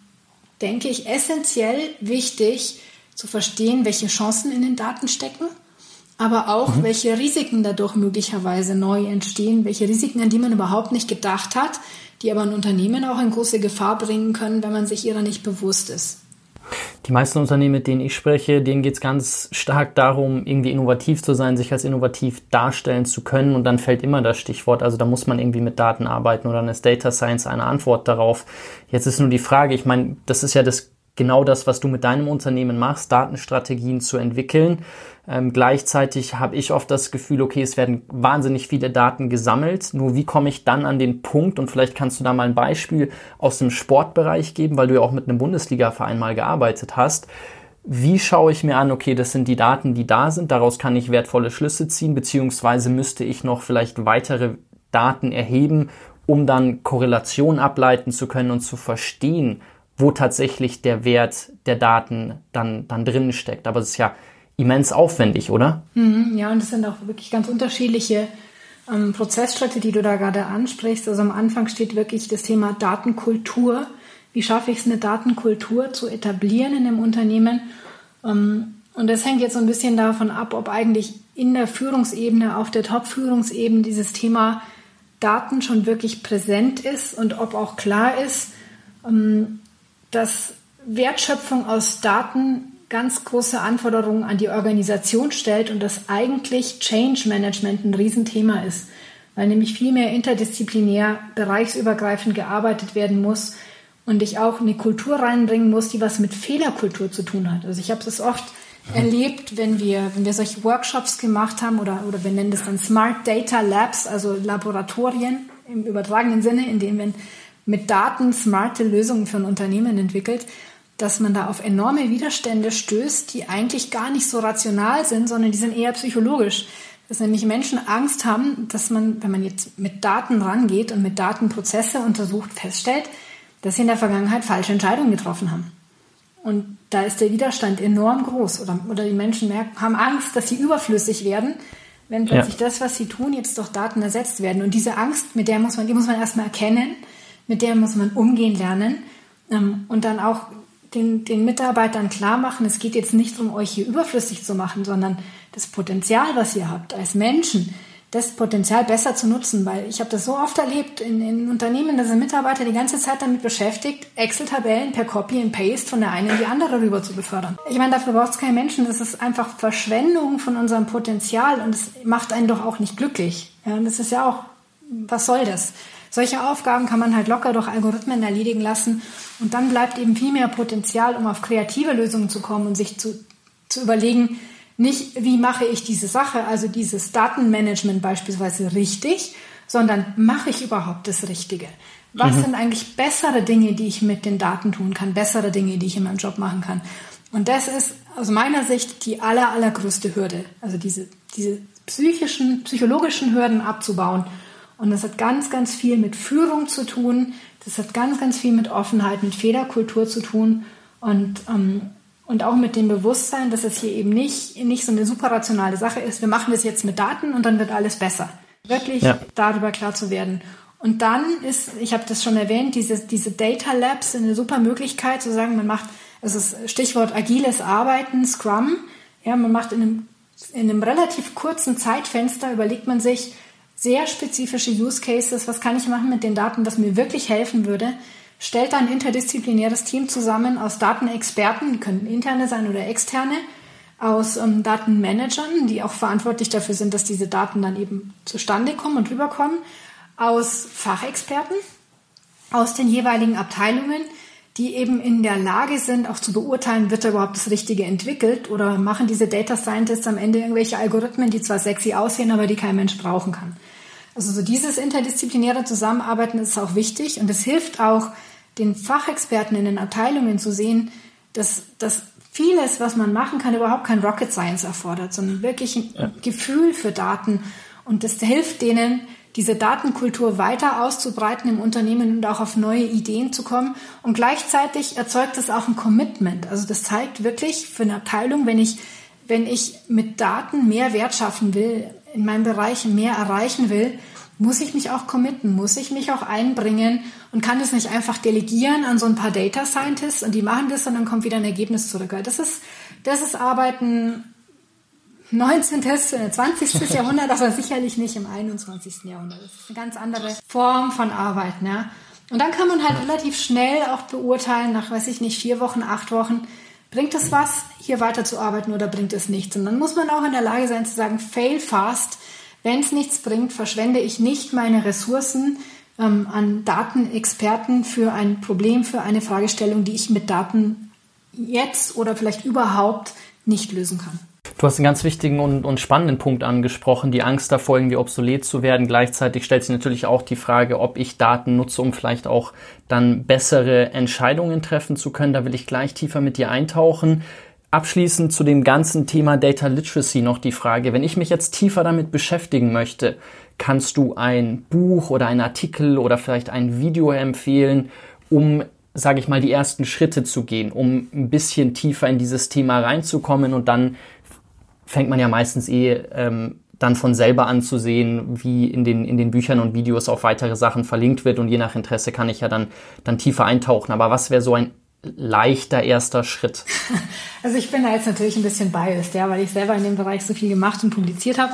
denke ich, essentiell wichtig, zu verstehen, welche Chancen in den Daten stecken, aber auch mhm. welche Risiken dadurch möglicherweise neu entstehen, welche Risiken, an die man überhaupt nicht gedacht hat, die aber ein Unternehmen auch in große Gefahr bringen können, wenn man sich ihrer nicht bewusst ist. Die meisten Unternehmen, mit denen ich spreche, denen geht es ganz stark darum, irgendwie innovativ zu sein, sich als innovativ darstellen zu können. Und dann fällt immer das Stichwort, also da muss man irgendwie mit Daten arbeiten oder dann ist Data Science eine Antwort darauf. Jetzt ist nur die Frage, ich meine, das ist ja das genau das, was du mit deinem Unternehmen machst, Datenstrategien zu entwickeln. Ähm, gleichzeitig habe ich oft das Gefühl, okay, es werden wahnsinnig viele Daten gesammelt. Nur wie komme ich dann an den Punkt? Und vielleicht kannst du da mal ein Beispiel aus dem Sportbereich geben, weil du ja auch mit einem Bundesliga-Verein mal gearbeitet hast. Wie schaue ich mir an, okay, das sind die Daten, die da sind, daraus kann ich wertvolle Schlüsse ziehen, beziehungsweise müsste ich noch vielleicht weitere Daten erheben, um dann Korrelation ableiten zu können und zu verstehen, wo tatsächlich der Wert der Daten dann, dann drin steckt. Aber es ist ja immens aufwendig, oder? Mhm, ja, und es sind auch wirklich ganz unterschiedliche ähm, Prozessschritte, die du da gerade ansprichst. Also am Anfang steht wirklich das Thema Datenkultur. Wie schaffe ich es, eine Datenkultur zu etablieren in einem Unternehmen? Ähm, und das hängt jetzt so ein bisschen davon ab, ob eigentlich in der Führungsebene, auf der Top-Führungsebene dieses Thema Daten schon wirklich präsent ist und ob auch klar ist, ähm, dass Wertschöpfung aus Daten ganz große Anforderungen an die Organisation stellt und dass eigentlich Change Management ein Riesenthema ist, weil nämlich viel mehr interdisziplinär, bereichsübergreifend gearbeitet werden muss und ich auch eine Kultur reinbringen muss, die was mit Fehlerkultur zu tun hat. Also ich habe es oft erlebt, wenn wir, wenn wir solche Workshops gemacht haben oder, oder wir nennen das dann Smart Data Labs, also Laboratorien im übertragenen Sinne, in denen wir mit Daten smarte Lösungen für ein Unternehmen entwickelt, dass man da auf enorme Widerstände stößt, die eigentlich gar nicht so rational sind, sondern die sind eher psychologisch. Dass nämlich Menschen Angst haben, dass man, wenn man jetzt mit Daten rangeht und mit Daten Prozesse untersucht, feststellt, dass sie in der Vergangenheit falsche Entscheidungen getroffen haben. Und da ist der Widerstand enorm groß. Oder, oder die Menschen merken, haben Angst, dass sie überflüssig werden, wenn plötzlich ja. das, was sie tun, jetzt durch Daten ersetzt werden. Und diese Angst, mit der muss man, die muss man erstmal erkennen mit der muss man umgehen lernen ähm, und dann auch den, den Mitarbeitern klar machen, es geht jetzt nicht um euch hier überflüssig zu machen, sondern das Potenzial, was ihr habt als Menschen, das Potenzial besser zu nutzen, weil ich habe das so oft erlebt in, in Unternehmen, da sind Mitarbeiter die ganze Zeit damit beschäftigt, Excel-Tabellen per Copy and Paste von der einen in die andere rüber zu befördern. Ich meine, dafür braucht es keinen Menschen, das ist einfach Verschwendung von unserem Potenzial und es macht einen doch auch nicht glücklich. Ja, und das ist ja auch, was soll das? Solche Aufgaben kann man halt locker durch Algorithmen erledigen lassen und dann bleibt eben viel mehr Potenzial, um auf kreative Lösungen zu kommen und sich zu, zu überlegen, nicht wie mache ich diese Sache, also dieses Datenmanagement beispielsweise richtig, sondern mache ich überhaupt das Richtige? Was mhm. sind eigentlich bessere Dinge, die ich mit den Daten tun kann, bessere Dinge, die ich in meinem Job machen kann? Und das ist aus meiner Sicht die aller, allergrößte Hürde, also diese, diese psychischen, psychologischen Hürden abzubauen und das hat ganz, ganz viel mit Führung zu tun. Das hat ganz, ganz viel mit Offenheit, mit Fehlerkultur zu tun und, ähm, und auch mit dem Bewusstsein, dass es hier eben nicht, nicht so eine super rationale Sache ist. Wir machen das jetzt mit Daten und dann wird alles besser. Wirklich ja. darüber klar zu werden. Und dann ist, ich habe das schon erwähnt, diese, diese Data Labs sind eine super Möglichkeit zu sagen, man macht, es ist Stichwort agiles Arbeiten, Scrum. Ja, man macht in einem, in einem relativ kurzen Zeitfenster, überlegt man sich, sehr spezifische Use Cases, was kann ich machen mit den Daten, das mir wirklich helfen würde, stellt ein interdisziplinäres Team zusammen aus Datenexperten, die können interne sein oder externe, aus ähm, Datenmanagern, die auch verantwortlich dafür sind, dass diese Daten dann eben zustande kommen und rüberkommen, aus Fachexperten, aus den jeweiligen Abteilungen, die eben in der Lage sind, auch zu beurteilen, wird da überhaupt das Richtige entwickelt oder machen diese Data Scientists am Ende irgendwelche Algorithmen, die zwar sexy aussehen, aber die kein Mensch brauchen kann. Also so dieses interdisziplinäre Zusammenarbeiten ist auch wichtig und es hilft auch den Fachexperten in den Abteilungen zu sehen, dass, dass vieles, was man machen kann, überhaupt kein Rocket Science erfordert, sondern wirklich ein ja. Gefühl für Daten und das hilft denen, diese Datenkultur weiter auszubreiten im Unternehmen und auch auf neue Ideen zu kommen. Und gleichzeitig erzeugt es auch ein Commitment. Also das zeigt wirklich für eine Abteilung, wenn ich, wenn ich mit Daten mehr Wert schaffen will, in meinem Bereich mehr erreichen will, muss ich mich auch committen, muss ich mich auch einbringen und kann es nicht einfach delegieren an so ein paar Data Scientists und die machen das und dann kommt wieder ein Ergebnis zurück. Das ist, das ist Arbeiten 19. 20. Jahrhundert, aber sicherlich nicht im 21. Jahrhundert. Das ist eine ganz andere Form von Arbeiten. Ja. Und dann kann man halt relativ schnell auch beurteilen, nach, weiß ich nicht, vier Wochen, acht Wochen, bringt es was, hier weiterzuarbeiten oder bringt es nichts. Und dann muss man auch in der Lage sein zu sagen, fail fast. Wenn es nichts bringt, verschwende ich nicht meine Ressourcen ähm, an Datenexperten für ein Problem, für eine Fragestellung, die ich mit Daten jetzt oder vielleicht überhaupt nicht lösen kann. Du hast einen ganz wichtigen und, und, spannenden Punkt angesprochen, die Angst davor, irgendwie obsolet zu werden. Gleichzeitig stellt sich natürlich auch die Frage, ob ich Daten nutze, um vielleicht auch dann bessere Entscheidungen treffen zu können. Da will ich gleich tiefer mit dir eintauchen. Abschließend zu dem ganzen Thema Data Literacy noch die Frage, wenn ich mich jetzt tiefer damit beschäftigen möchte, kannst du ein Buch oder ein Artikel oder vielleicht ein Video empfehlen, um sage ich mal, die ersten Schritte zu gehen, um ein bisschen tiefer in dieses Thema reinzukommen und dann fängt man ja meistens eh ähm, dann von selber an zu sehen, wie in den, in den Büchern und Videos auf weitere Sachen verlinkt wird und je nach Interesse kann ich ja dann, dann tiefer eintauchen. Aber was wäre so ein leichter erster Schritt? Also ich bin da jetzt natürlich ein bisschen biased, ja, weil ich selber in dem Bereich so viel gemacht und publiziert habe.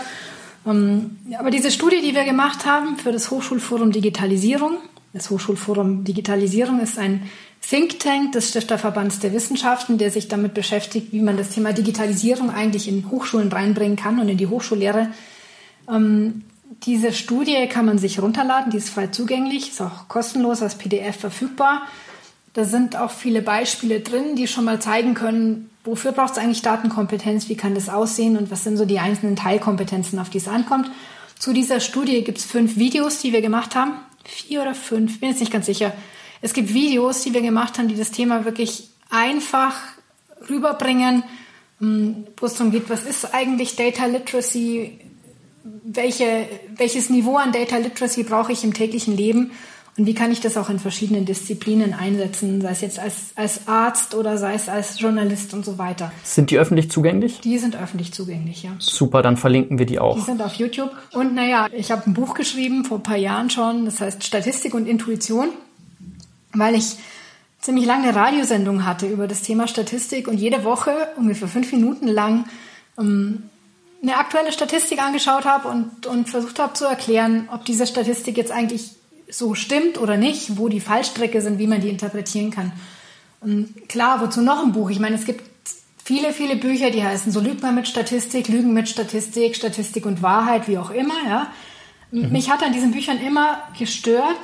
Ähm, aber diese Studie, die wir gemacht haben für das Hochschulforum Digitalisierung, das Hochschulforum Digitalisierung ist ein Think Tank des Stifterverbands der Wissenschaften, der sich damit beschäftigt, wie man das Thema Digitalisierung eigentlich in Hochschulen reinbringen kann und in die Hochschullehre. Ähm, diese Studie kann man sich runterladen, die ist frei zugänglich, ist auch kostenlos als PDF verfügbar. Da sind auch viele Beispiele drin, die schon mal zeigen können, wofür braucht es eigentlich Datenkompetenz, wie kann das aussehen und was sind so die einzelnen Teilkompetenzen, auf die es ankommt. Zu dieser Studie gibt es fünf Videos, die wir gemacht haben. Vier oder fünf, bin jetzt nicht ganz sicher. Es gibt Videos, die wir gemacht haben, die das Thema wirklich einfach rüberbringen, hm, wo es darum geht, was ist eigentlich Data Literacy, welche, welches Niveau an Data Literacy brauche ich im täglichen Leben und wie kann ich das auch in verschiedenen Disziplinen einsetzen, sei es jetzt als, als Arzt oder sei es als Journalist und so weiter. Sind die öffentlich zugänglich? Die sind öffentlich zugänglich, ja. Super, dann verlinken wir die auch. Die sind auf YouTube. Und naja, ich habe ein Buch geschrieben vor ein paar Jahren schon, das heißt Statistik und Intuition weil ich ziemlich lange eine Radiosendung hatte über das Thema Statistik und jede Woche ungefähr fünf Minuten lang ähm, eine aktuelle Statistik angeschaut habe und, und versucht habe zu erklären, ob diese Statistik jetzt eigentlich so stimmt oder nicht, wo die Fallstrecke sind, wie man die interpretieren kann. Und klar, wozu noch ein Buch? Ich meine, es gibt viele, viele Bücher, die heißen so Lügt man mit Statistik, Lügen mit Statistik, Statistik und Wahrheit, wie auch immer. Ja. Mhm. Mich hat an diesen Büchern immer gestört,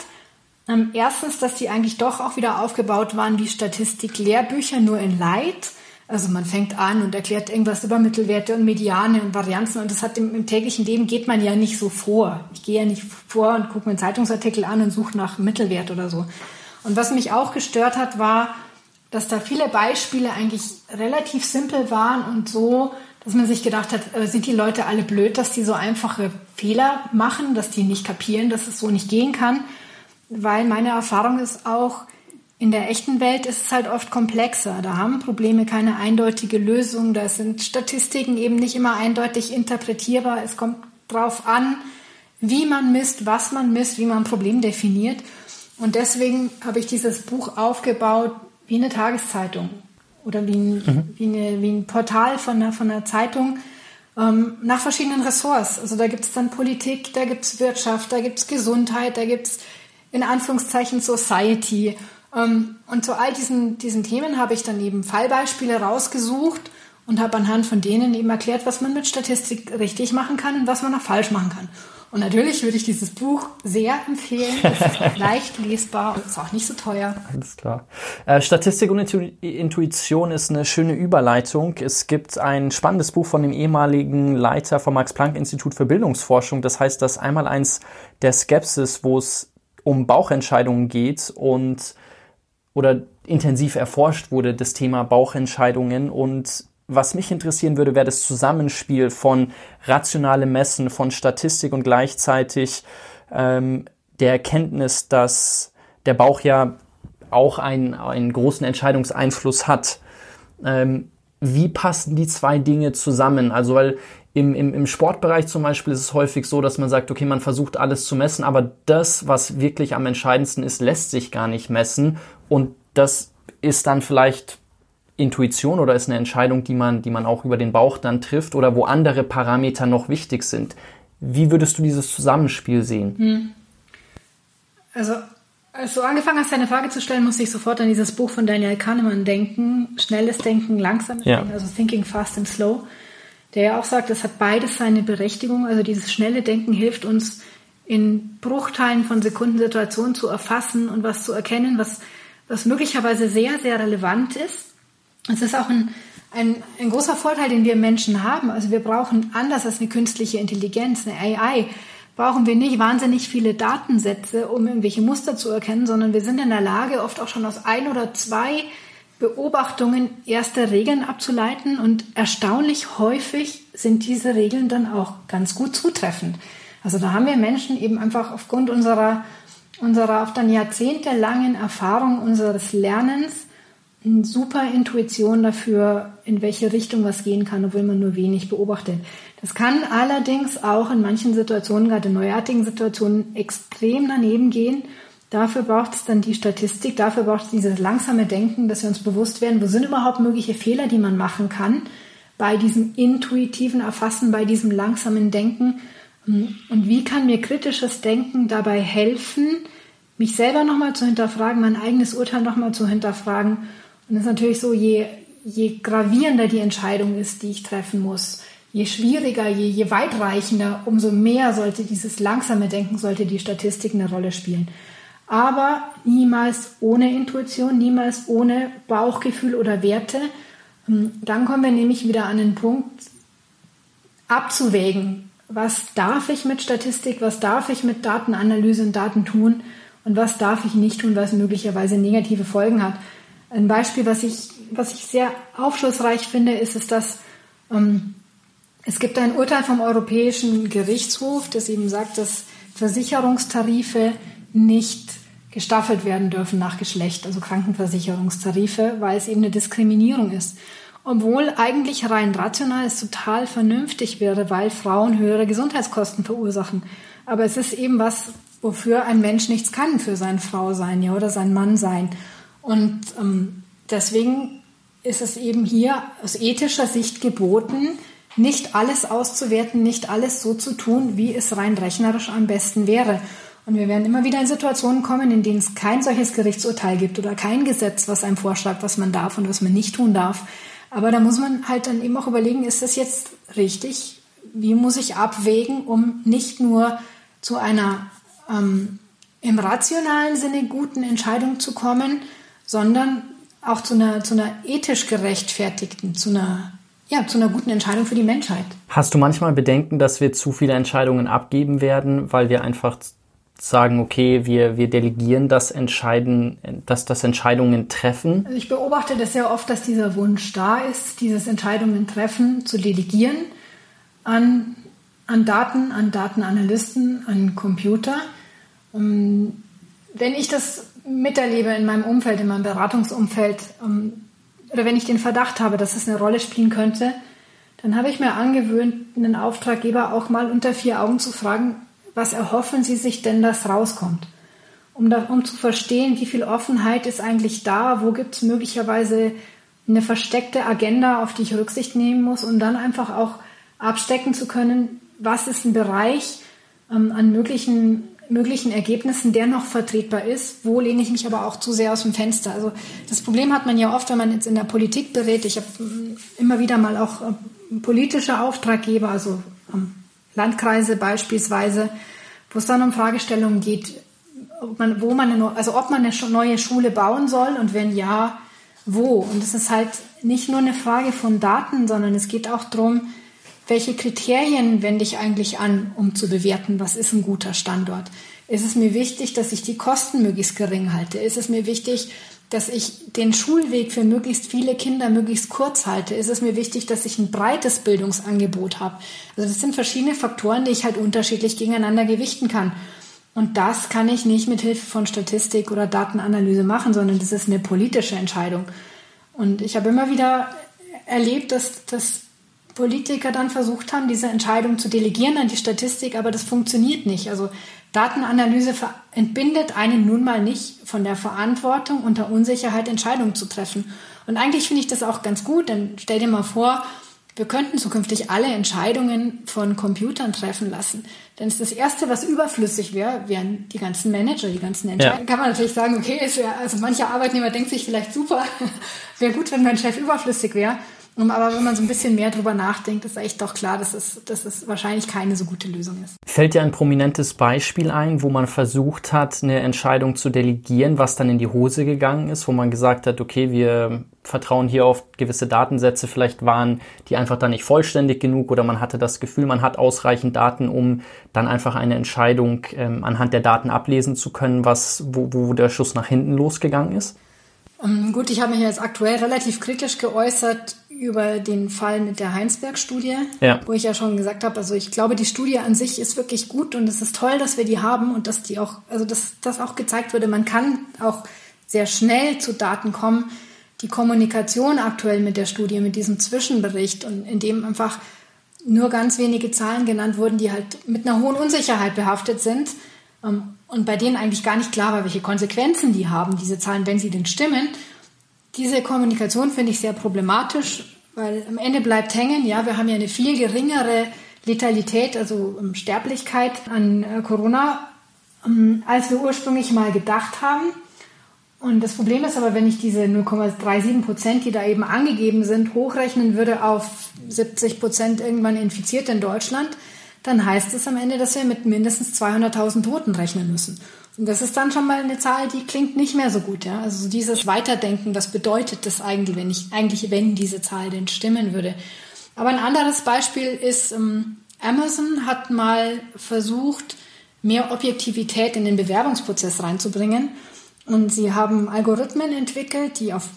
ähm, erstens, dass die eigentlich doch auch wieder aufgebaut waren wie Statistik-Lehrbücher, nur in Light. Also man fängt an und erklärt irgendwas über Mittelwerte und Mediane und Varianzen und das hat im, im, täglichen Leben geht man ja nicht so vor. Ich gehe ja nicht vor und gucke mir einen Zeitungsartikel an und suche nach Mittelwert oder so. Und was mich auch gestört hat, war, dass da viele Beispiele eigentlich relativ simpel waren und so, dass man sich gedacht hat, äh, sind die Leute alle blöd, dass die so einfache Fehler machen, dass die nicht kapieren, dass es so nicht gehen kann weil meine Erfahrung ist auch, in der echten Welt ist es halt oft komplexer. Da haben Probleme keine eindeutige Lösung. Da sind Statistiken eben nicht immer eindeutig interpretierbar. Es kommt drauf an, wie man misst, was man misst, wie man ein Problem definiert. Und deswegen habe ich dieses Buch aufgebaut wie eine Tageszeitung oder wie ein, mhm. wie eine, wie ein Portal von einer, von einer Zeitung ähm, nach verschiedenen Ressorts. Also da gibt es dann Politik, da gibt es Wirtschaft, da gibt es Gesundheit, da gibt es in Anführungszeichen Society. Ähm, und zu all diesen, diesen Themen habe ich dann eben Fallbeispiele rausgesucht und habe anhand von denen eben erklärt, was man mit Statistik richtig machen kann und was man noch falsch machen kann. Und natürlich würde ich dieses Buch sehr empfehlen. Es ist leicht lesbar und ist auch nicht so teuer. Alles klar. Äh, Statistik und Intuition ist eine schöne Überleitung. Es gibt ein spannendes Buch von dem ehemaligen Leiter vom Max-Planck-Institut für Bildungsforschung. Das heißt, das einmal eins der Skepsis, wo es um Bauchentscheidungen geht und oder intensiv erforscht wurde das Thema Bauchentscheidungen und was mich interessieren würde, wäre das Zusammenspiel von rationalem Messen, von Statistik und gleichzeitig ähm, der Erkenntnis, dass der Bauch ja auch einen, einen großen Entscheidungseinfluss hat. Ähm, wie passen die zwei Dinge zusammen? Also, weil Im, im, Im Sportbereich zum Beispiel ist es häufig so, dass man sagt, okay, man versucht alles zu messen, aber das, was wirklich am entscheidendsten ist, lässt sich gar nicht messen. Und das ist dann vielleicht Intuition oder ist eine Entscheidung, die man, die man auch über den Bauch dann trifft oder wo andere Parameter noch wichtig sind. Wie würdest du dieses Zusammenspiel sehen? Hm. Also, als du angefangen hast, deine Frage zu stellen, musste ich sofort an dieses Buch von Daniel Kahnemann denken. Schnelles Denken, langsames ja. Denken, also Thinking Fast and Slow der ja auch sagt, es hat beides seine Berechtigung. Also dieses schnelle Denken hilft uns in Bruchteilen von Sekunden Situationen zu erfassen und was zu erkennen, was, was möglicherweise sehr, sehr relevant ist. Es ist auch ein, ein, ein großer Vorteil, den wir Menschen haben. Also wir brauchen anders als eine künstliche Intelligenz, eine AI, brauchen wir nicht wahnsinnig viele Datensätze, um irgendwelche Muster zu erkennen, sondern wir sind in der Lage, oft auch schon aus ein oder zwei Beobachtungen erste Regeln abzuleiten und erstaunlich häufig sind diese Regeln dann auch ganz gut zutreffend. Also da haben wir Menschen eben einfach aufgrund unserer, unserer oft dann jahrzehntelangen Erfahrung unseres Lernens eine super Intuition dafür, in welche Richtung was gehen kann, obwohl man nur wenig beobachtet. Das kann allerdings auch in manchen Situationen, gerade in neuartigen Situationen, extrem daneben gehen Dafür braucht es dann die Statistik, dafür braucht es dieses langsame Denken, dass wir uns bewusst werden, wo sind überhaupt mögliche Fehler, die man machen kann bei diesem intuitiven Erfassen, bei diesem langsamen Denken. Und wie kann mir kritisches Denken dabei helfen, mich selber nochmal zu hinterfragen, mein eigenes Urteil nochmal zu hinterfragen. Und es ist natürlich so, je, je gravierender die Entscheidung ist, die ich treffen muss, je schwieriger, je, je weitreichender, umso mehr sollte dieses langsame Denken, sollte die Statistik eine Rolle spielen aber niemals ohne Intuition, niemals ohne Bauchgefühl oder Werte. Ähm, dann kommen wir nämlich wieder an den Punkt, abzuwägen, was darf ich mit Statistik, was darf ich mit Datenanalyse und Daten tun und was darf ich nicht tun, was möglicherweise negative Folgen hat. Ein Beispiel, was ich, was ich sehr aufschlussreich finde, ist, ist dass ähm, es gibt ein Urteil vom Europäischen Gerichtshof, das eben sagt, dass Versicherungstarife nicht gestaffelt werden dürfen nach Geschlecht, also Krankenversicherungstarife, weil es eben eine Diskriminierung ist. Obwohl eigentlich rein rational es total vernünftig wäre, weil Frauen höhere Gesundheitskosten verursachen. Aber es ist eben was, wofür ein Mensch nichts kann für sein Frau sein, ja, oder sein Mann sein. Und ähm, deswegen ist es eben hier aus ethischer Sicht geboten, nicht alles auszuwerten, nicht alles so zu tun, wie es rein rechnerisch am besten wäre. Und wir werden immer wieder in Situationen kommen, in denen es kein solches Gerichtsurteil gibt oder kein Gesetz, was einem vorschlägt, was man darf und was man nicht tun darf. Aber da muss man halt dann eben auch überlegen, ist das jetzt richtig? Wie muss ich abwägen, um nicht nur zu einer ähm, im rationalen Sinne guten Entscheidung zu kommen, sondern auch zu einer, zu einer ethisch gerechtfertigten, zu einer, ja, zu einer guten Entscheidung für die Menschheit. Hast du manchmal Bedenken, dass wir zu viele Entscheidungen abgeben werden, weil wir einfach sagen, okay, wir, wir delegieren das Entscheiden, dass das Entscheidungen treffen? Also ich beobachte das sehr oft, dass dieser Wunsch da ist, dieses Entscheidungen treffen zu delegieren an, an Daten, an Datenanalysten, an Computer. Ähm, wenn ich das miterlebe in meinem Umfeld, in meinem Beratungsumfeld, ähm, oder wenn ich den Verdacht habe, dass es eine Rolle spielen könnte, dann habe ich mir angewöhnt, einen Auftraggeber auch mal unter vier Augen zu fragen, was erhoffen Sie sich denn, dass rauskommt? Um, da, um zu verstehen, wie viel Offenheit ist eigentlich da, wo gibt es möglicherweise eine versteckte Agenda, auf die ich Rücksicht nehmen muss, um dann einfach auch abstecken zu können, was ist ein Bereich ähm, an möglichen, möglichen Ergebnissen, der noch vertretbar ist, wo lehne ich mich aber auch zu sehr aus dem Fenster. Also das Problem hat man ja oft, wenn man jetzt in der Politik berät. Ich habe ähm, immer wieder mal auch äh, politische Auftraggeber, also ähm, Landkreise beispielsweise, wo es dann um Fragestellungen geht, ob man, wo man eine, also ob man eine neue Schule bauen soll und wenn ja, wo. Und es ist halt nicht nur eine Frage von Daten, sondern es geht auch darum, welche Kriterien wende ich eigentlich an, um zu bewerten, was ist ein guter Standort. Ist es mir wichtig, dass ich die Kosten möglichst gering halte? Ist es mir wichtig, dass ich den Schulweg für möglichst viele Kinder möglichst kurz halte? Ist es mir wichtig, dass ich ein breites Bildungsangebot habe? Also das sind verschiedene Faktoren, die ich halt unterschiedlich gegeneinander gewichten kann. Und das kann ich nicht mit Hilfe von Statistik oder Datenanalyse machen, sondern das ist eine politische Entscheidung. Und ich habe immer wieder erlebt, dass, dass Politiker dann versucht haben, diese Entscheidung zu delegieren an die Statistik, aber das funktioniert nicht. Also Datenanalyse entbindet einen nun mal nicht von der Verantwortung, unter Unsicherheit Entscheidungen zu treffen. Und eigentlich finde ich das auch ganz gut, denn stell dir mal vor, wir könnten zukünftig alle Entscheidungen von Computern treffen lassen. Denn das Erste, was überflüssig wäre, wären die ganzen Manager, die ganzen Entscheidungen. Ja. Kann man natürlich sagen, okay, wär, also mancher Arbeitnehmer denkt sich vielleicht super, wäre gut, wenn mein Chef überflüssig wäre. Aber wenn man so ein bisschen mehr drüber nachdenkt, ist echt doch klar, dass es, dass es wahrscheinlich keine so gute Lösung ist. Fällt dir ein prominentes Beispiel ein, wo man versucht hat, eine Entscheidung zu delegieren, was dann in die Hose gegangen ist, wo man gesagt hat, okay, wir vertrauen hier auf gewisse Datensätze, vielleicht waren die einfach dann nicht vollständig genug oder man hatte das Gefühl, man hat ausreichend Daten, um dann einfach eine Entscheidung ähm, anhand der Daten ablesen zu können, was, wo, wo der Schuss nach hinten losgegangen ist? Gut, ich habe mich jetzt aktuell relativ kritisch geäußert über den Fall mit der Heinsberg-Studie, ja. wo ich ja schon gesagt habe, also ich glaube, die Studie an sich ist wirklich gut und es ist toll, dass wir die haben und dass die auch, also dass das auch gezeigt wurde, man kann auch sehr schnell zu Daten kommen. Die Kommunikation aktuell mit der Studie, mit diesem Zwischenbericht und in dem einfach nur ganz wenige Zahlen genannt wurden, die halt mit einer hohen Unsicherheit behaftet sind ähm, und bei denen eigentlich gar nicht klar war, welche Konsequenzen die haben, diese Zahlen, wenn sie denn stimmen. Diese Kommunikation finde ich sehr problematisch, weil am Ende bleibt hängen, ja, wir haben ja eine viel geringere Letalität, also ähm, Sterblichkeit an äh, Corona, ähm, als wir ursprünglich mal gedacht haben. Und das Problem ist aber, wenn ich diese 0,37 Prozent, die da eben angegeben sind, hochrechnen würde auf 70 Prozent irgendwann infiziert in Deutschland, dann heißt es am Ende, dass wir mit mindestens 200.000 Toten rechnen müssen. Das ist dann schon mal eine Zahl, die klingt nicht mehr so gut. Ja? Also dieses Weiterdenken, was bedeutet das eigentlich, wenn ich eigentlich, wenn diese Zahl denn stimmen würde? Aber ein anderes Beispiel ist, ähm, Amazon hat mal versucht, mehr Objektivität in den Bewerbungsprozess reinzubringen. Und sie haben Algorithmen entwickelt, die auf,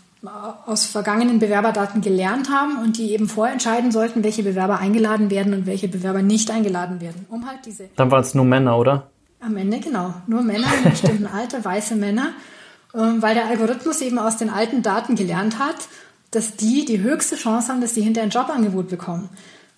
aus vergangenen Bewerberdaten gelernt haben und die eben vorentscheiden sollten, welche Bewerber eingeladen werden und welche Bewerber nicht eingeladen werden. Um halt diese. Dann waren es nur Männer, oder? Am Ende genau, nur Männer in einem bestimmten Alter, weiße Männer, ähm, weil der Algorithmus eben aus den alten Daten gelernt hat, dass die die höchste Chance haben, dass sie hinter ein Jobangebot bekommen.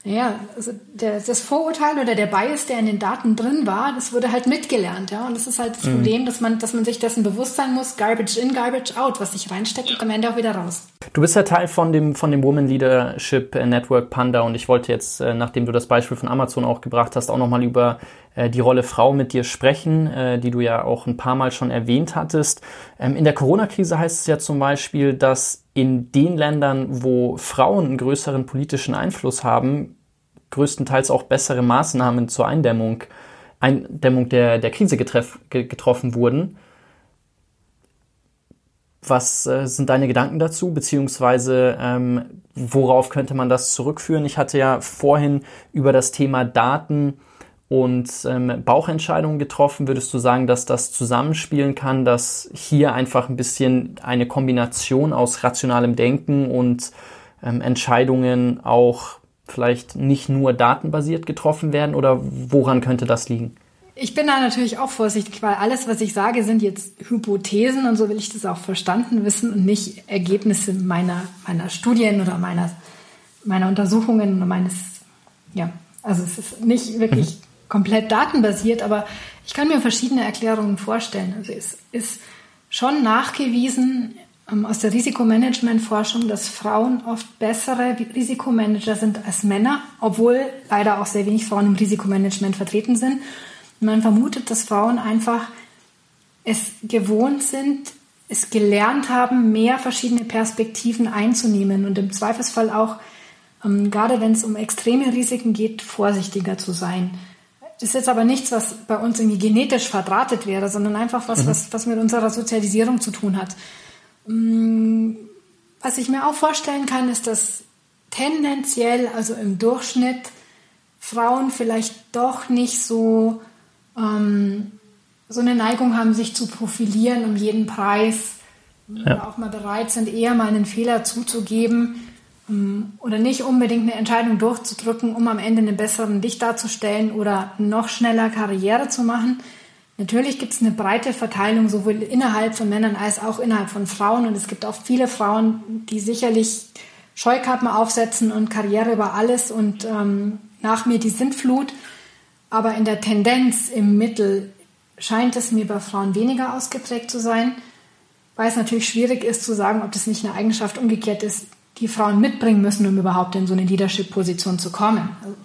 Ja, also der, das Vorurteil oder der Bias, der in den Daten drin war, das wurde halt mitgelernt, ja. Und das ist halt das mhm. Problem, dass man, dass man sich dessen bewusst sein muss, Garbage in, Garbage out, was sich reinsteckt, kommt am Ende auch wieder raus. Du bist ja Teil von dem, von dem Woman Leadership Network Panda und ich wollte jetzt, äh, nachdem du das Beispiel von Amazon auch gebracht hast, auch nochmal über die Rolle Frau mit dir sprechen, äh, die du ja auch ein paar Mal schon erwähnt hattest. Ähm, in der Corona-Krise heißt es ja zum Beispiel, dass in den Ländern, wo Frauen einen größeren politischen Einfluss haben, größtenteils auch bessere Maßnahmen zur Eindämmung, Eindämmung der, der Krise getreff, getroffen wurden. Was äh, sind deine Gedanken dazu, beziehungsweise ähm, worauf könnte man das zurückführen? Ich hatte ja vorhin über das Thema Daten und ähm, Bauchentscheidungen getroffen. Würdest du sagen, dass das zusammenspielen kann, dass hier einfach ein bisschen eine Kombination aus rationalem Denken und ähm, Entscheidungen auch vielleicht nicht nur datenbasiert getroffen werden oder woran könnte das liegen? Ich bin da natürlich auch vorsichtig, weil alles, was ich sage, sind jetzt Hypothesen und so will ich das auch verstanden wissen und nicht Ergebnisse meiner, meiner Studien oder meiner, meiner Untersuchungen oder meines, ja, also es ist nicht wirklich mhm komplett datenbasiert, aber ich kann mir verschiedene Erklärungen vorstellen. Also es ist schon nachgewiesen ähm, aus der Risikomanagementforschung, dass Frauen oft bessere Risikomanager sind als Männer, obwohl leider auch sehr wenig Frauen im Risikomanagement vertreten sind. man vermutet, dass Frauen einfach es gewohnt sind, es gelernt haben, mehr verschiedene Perspektiven einzunehmen und im Zweifelsfall auch, ähm, gerade wenn es um extreme Risiken geht, vorsichtiger zu sein. Das ist jetzt aber nichts, was bei uns irgendwie genetisch verdrahtet wäre, sondern einfach was, mhm. was, was mit unserer Sozialisierung zu tun hat. Mm, was ich mir auch vorstellen kann, ist, dass tendenziell, also im Durchschnitt, Frauen vielleicht doch nicht so, ähm, so eine Neigung haben, sich zu profilieren um jeden Preis. Ja. Auch mal bereit sind, eher mal einen Fehler zuzugeben oder nicht unbedingt eine Entscheidung durchzudrücken, um am Ende einen besseren Licht darzustellen oder noch schneller Karriere zu machen. Natürlich gibt es eine breite Verteilung sowohl innerhalb von Männern als auch innerhalb von Frauen und es gibt auch viele Frauen, die sicherlich Scheukappen aufsetzen und Karriere über alles und ähm, nach mir die Sintflut. Aber in der Tendenz im Mittel scheint es mir bei Frauen weniger ausgeprägt zu sein, weil es natürlich schwierig ist zu sagen, ob das nicht eine Eigenschaft umgekehrt ist, die Frauen mitbringen müssen, um überhaupt in so eine Leadership-Position zu kommen. Also,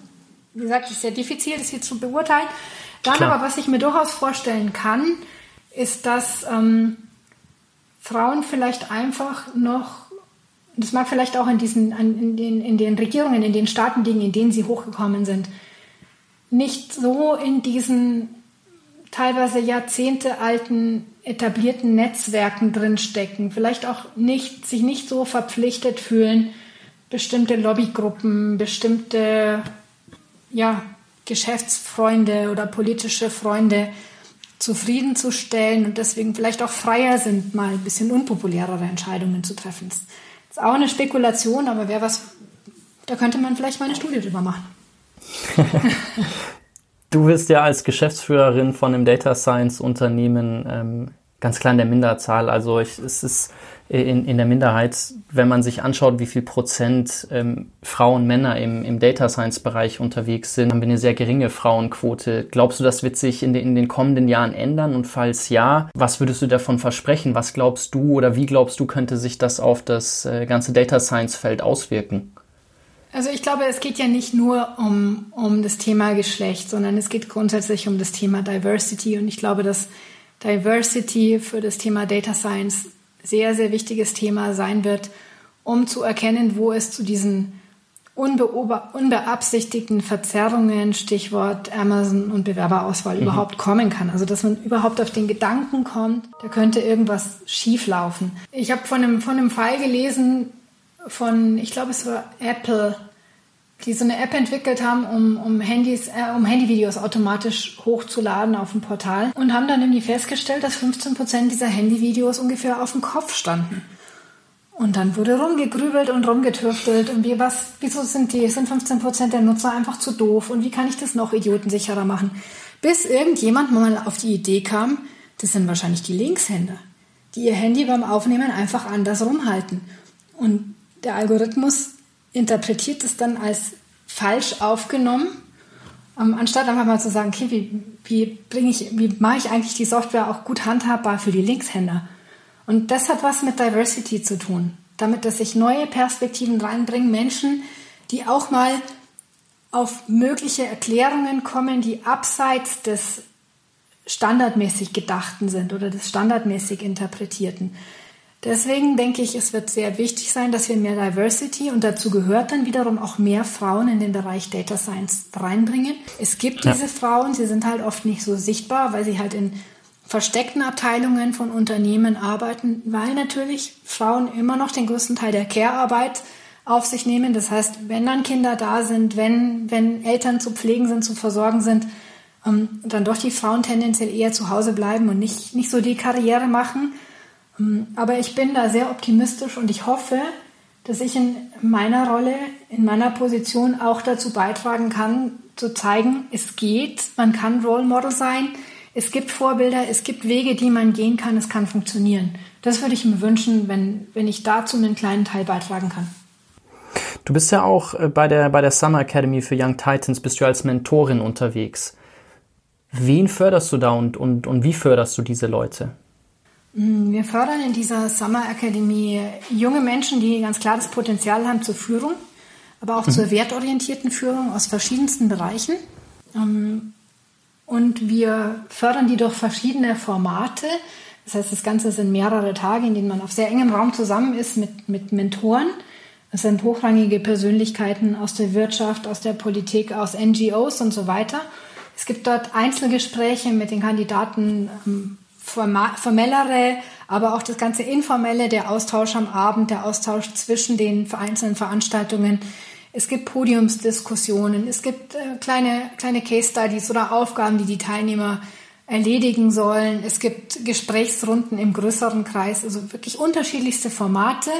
wie gesagt, es ist sehr diffizil, das hier zu beurteilen. Dann Klar. aber, was ich mir durchaus vorstellen kann, ist, dass ähm, Frauen vielleicht einfach noch, das mag vielleicht auch in, diesen, in, den, in den Regierungen, in den Staaten liegen, in denen sie hochgekommen sind, nicht so in diesen teilweise jahrzehntealten etablierten Netzwerken drinstecken, vielleicht auch nicht, sich nicht so verpflichtet fühlen, bestimmte Lobbygruppen, bestimmte ja, Geschäftsfreunde oder politische Freunde zufriedenzustellen und deswegen vielleicht auch freier sind, mal ein bisschen unpopulärere Entscheidungen zu treffen. Das ist auch eine Spekulation, aber wäre was, da könnte man vielleicht mal eine Studie drüber machen. du bist ja als Geschäftsführerin von einem Data Science Unternehmen ähm, ganz klar in der Minderzahl. Also ich, es ist in, in der Minderheit, wenn man sich anschaut, wie viel Prozent ähm, Frauen, Männer im, im Data Science Bereich unterwegs sind, haben wir eine sehr geringe Frauenquote. Glaubst du, das wird sich in, de, in den kommenden Jahren ändern? Und falls ja, was würdest du davon versprechen? Was glaubst du oder wie glaubst du, könnte sich das auf das äh, ganze Data Science Feld auswirken? Also ich glaube, es geht ja nicht nur um, um das Thema Geschlecht, sondern es geht grundsätzlich um das Thema Diversity. Und ich glaube, dass Diversity für das Thema Data Science sehr, sehr wichtiges Thema sein wird, um zu erkennen, wo es zu diesen unbeabsichtigten Verzerrungen, Stichwort Amazon und Bewerberauswahl mhm. überhaupt kommen kann. Also dass man überhaupt auf den Gedanken kommt, da könnte irgendwas schieflaufen. Ich habe von einem, von einem Fall gelesen von, ich glaube es war Apple, die so eine App entwickelt haben, um, um Handys, äh, um Handyvideos automatisch hochzuladen auf dem Portal und haben dann irgendwie festgestellt, dass 15 Prozent dieser Handyvideos ungefähr auf dem Kopf standen. Und dann wurde rumgegrübelt und rumgetürftelt und wie was, wieso sind die, sind 15 Prozent der Nutzer einfach zu doof und wie kann ich das noch idiotensicherer machen? Bis irgendjemand mal auf die Idee kam, das sind wahrscheinlich die Linkshänder, die ihr Handy beim Aufnehmen einfach anders rumhalten. Und der Algorithmus interpretiert es dann als falsch aufgenommen, ähm, anstatt einfach mal zu sagen, okay, wie, wie bringe ich, wie mache ich eigentlich die Software auch gut handhabbar für die Linkshänder? Und das hat was mit Diversity zu tun. Damit, dass sich neue Perspektiven reinbringen, Menschen, die auch mal auf mögliche Erklärungen kommen, die abseits des standardmäßig Gedachten sind oder des standardmäßig Interpretierten. Deswegen denke ich, es wird sehr wichtig sein, dass wir mehr Diversity und dazu gehört dann wiederum auch mehr Frauen in den Bereich Data Science reinbringen. Es gibt ja. diese Frauen, sie sind halt oft nicht so sichtbar, weil sie halt in versteckten Abteilungen von Unternehmen arbeiten, weil natürlich Frauen immer noch den größten Teil der Care-Arbeit auf sich nehmen. Das heißt, wenn dann Kinder da sind, wenn, wenn Eltern zu pflegen sind, zu versorgen sind, ähm, dann doch die Frauen tendenziell eher zu Hause bleiben und nicht, nicht so die Karriere machen. Ähm, aber ich bin da sehr optimistisch und ich hoffe, dass ich in meiner Rolle, in meiner Position auch dazu beitragen kann, zu zeigen, es geht, man kann Role Model sein, es gibt Vorbilder, es gibt Wege, die man gehen kann, es kann funktionieren. Das würde ich mir wünschen, wenn, wenn ich dazu einen kleinen Teil beitragen kann. Du bist ja auch äh, bei der, bei der Summer Academy für Young Titans, bist du als Mentorin unterwegs. Wen förderst du da und, und, und wie förderst du diese Leute? Mm, wir fördern in dieser Summer Academy junge Menschen, die ganz klar das Potenzial haben zur Führung, aber auch mhm. zur wertorientierten Führung aus verschiedensten Bereichen. Ähm, und wir fördern die durch verschiedene Formate. Das heißt, das Ganze sind mehrere Tage, in denen man auf sehr engem Raum zusammen ist mit, mit Mentoren. Das sind hochrangige Persönlichkeiten aus der Wirtschaft, aus der Politik, aus NGOs und so weiter. Es gibt dort Einzelgespräche mit den Kandidaten ähm, formellere, aber auch das ganze informelle, der Austausch am Abend, der Austausch zwischen den einzelnen Veranstaltungen. Es gibt Podiumsdiskussionen, es gibt äh, kleine, kleine Case Studies oder Aufgaben, die die Teilnehmer erledigen sollen. Es gibt Gesprächsrunden im größeren Kreis, also wirklich unterschiedlichste Formate,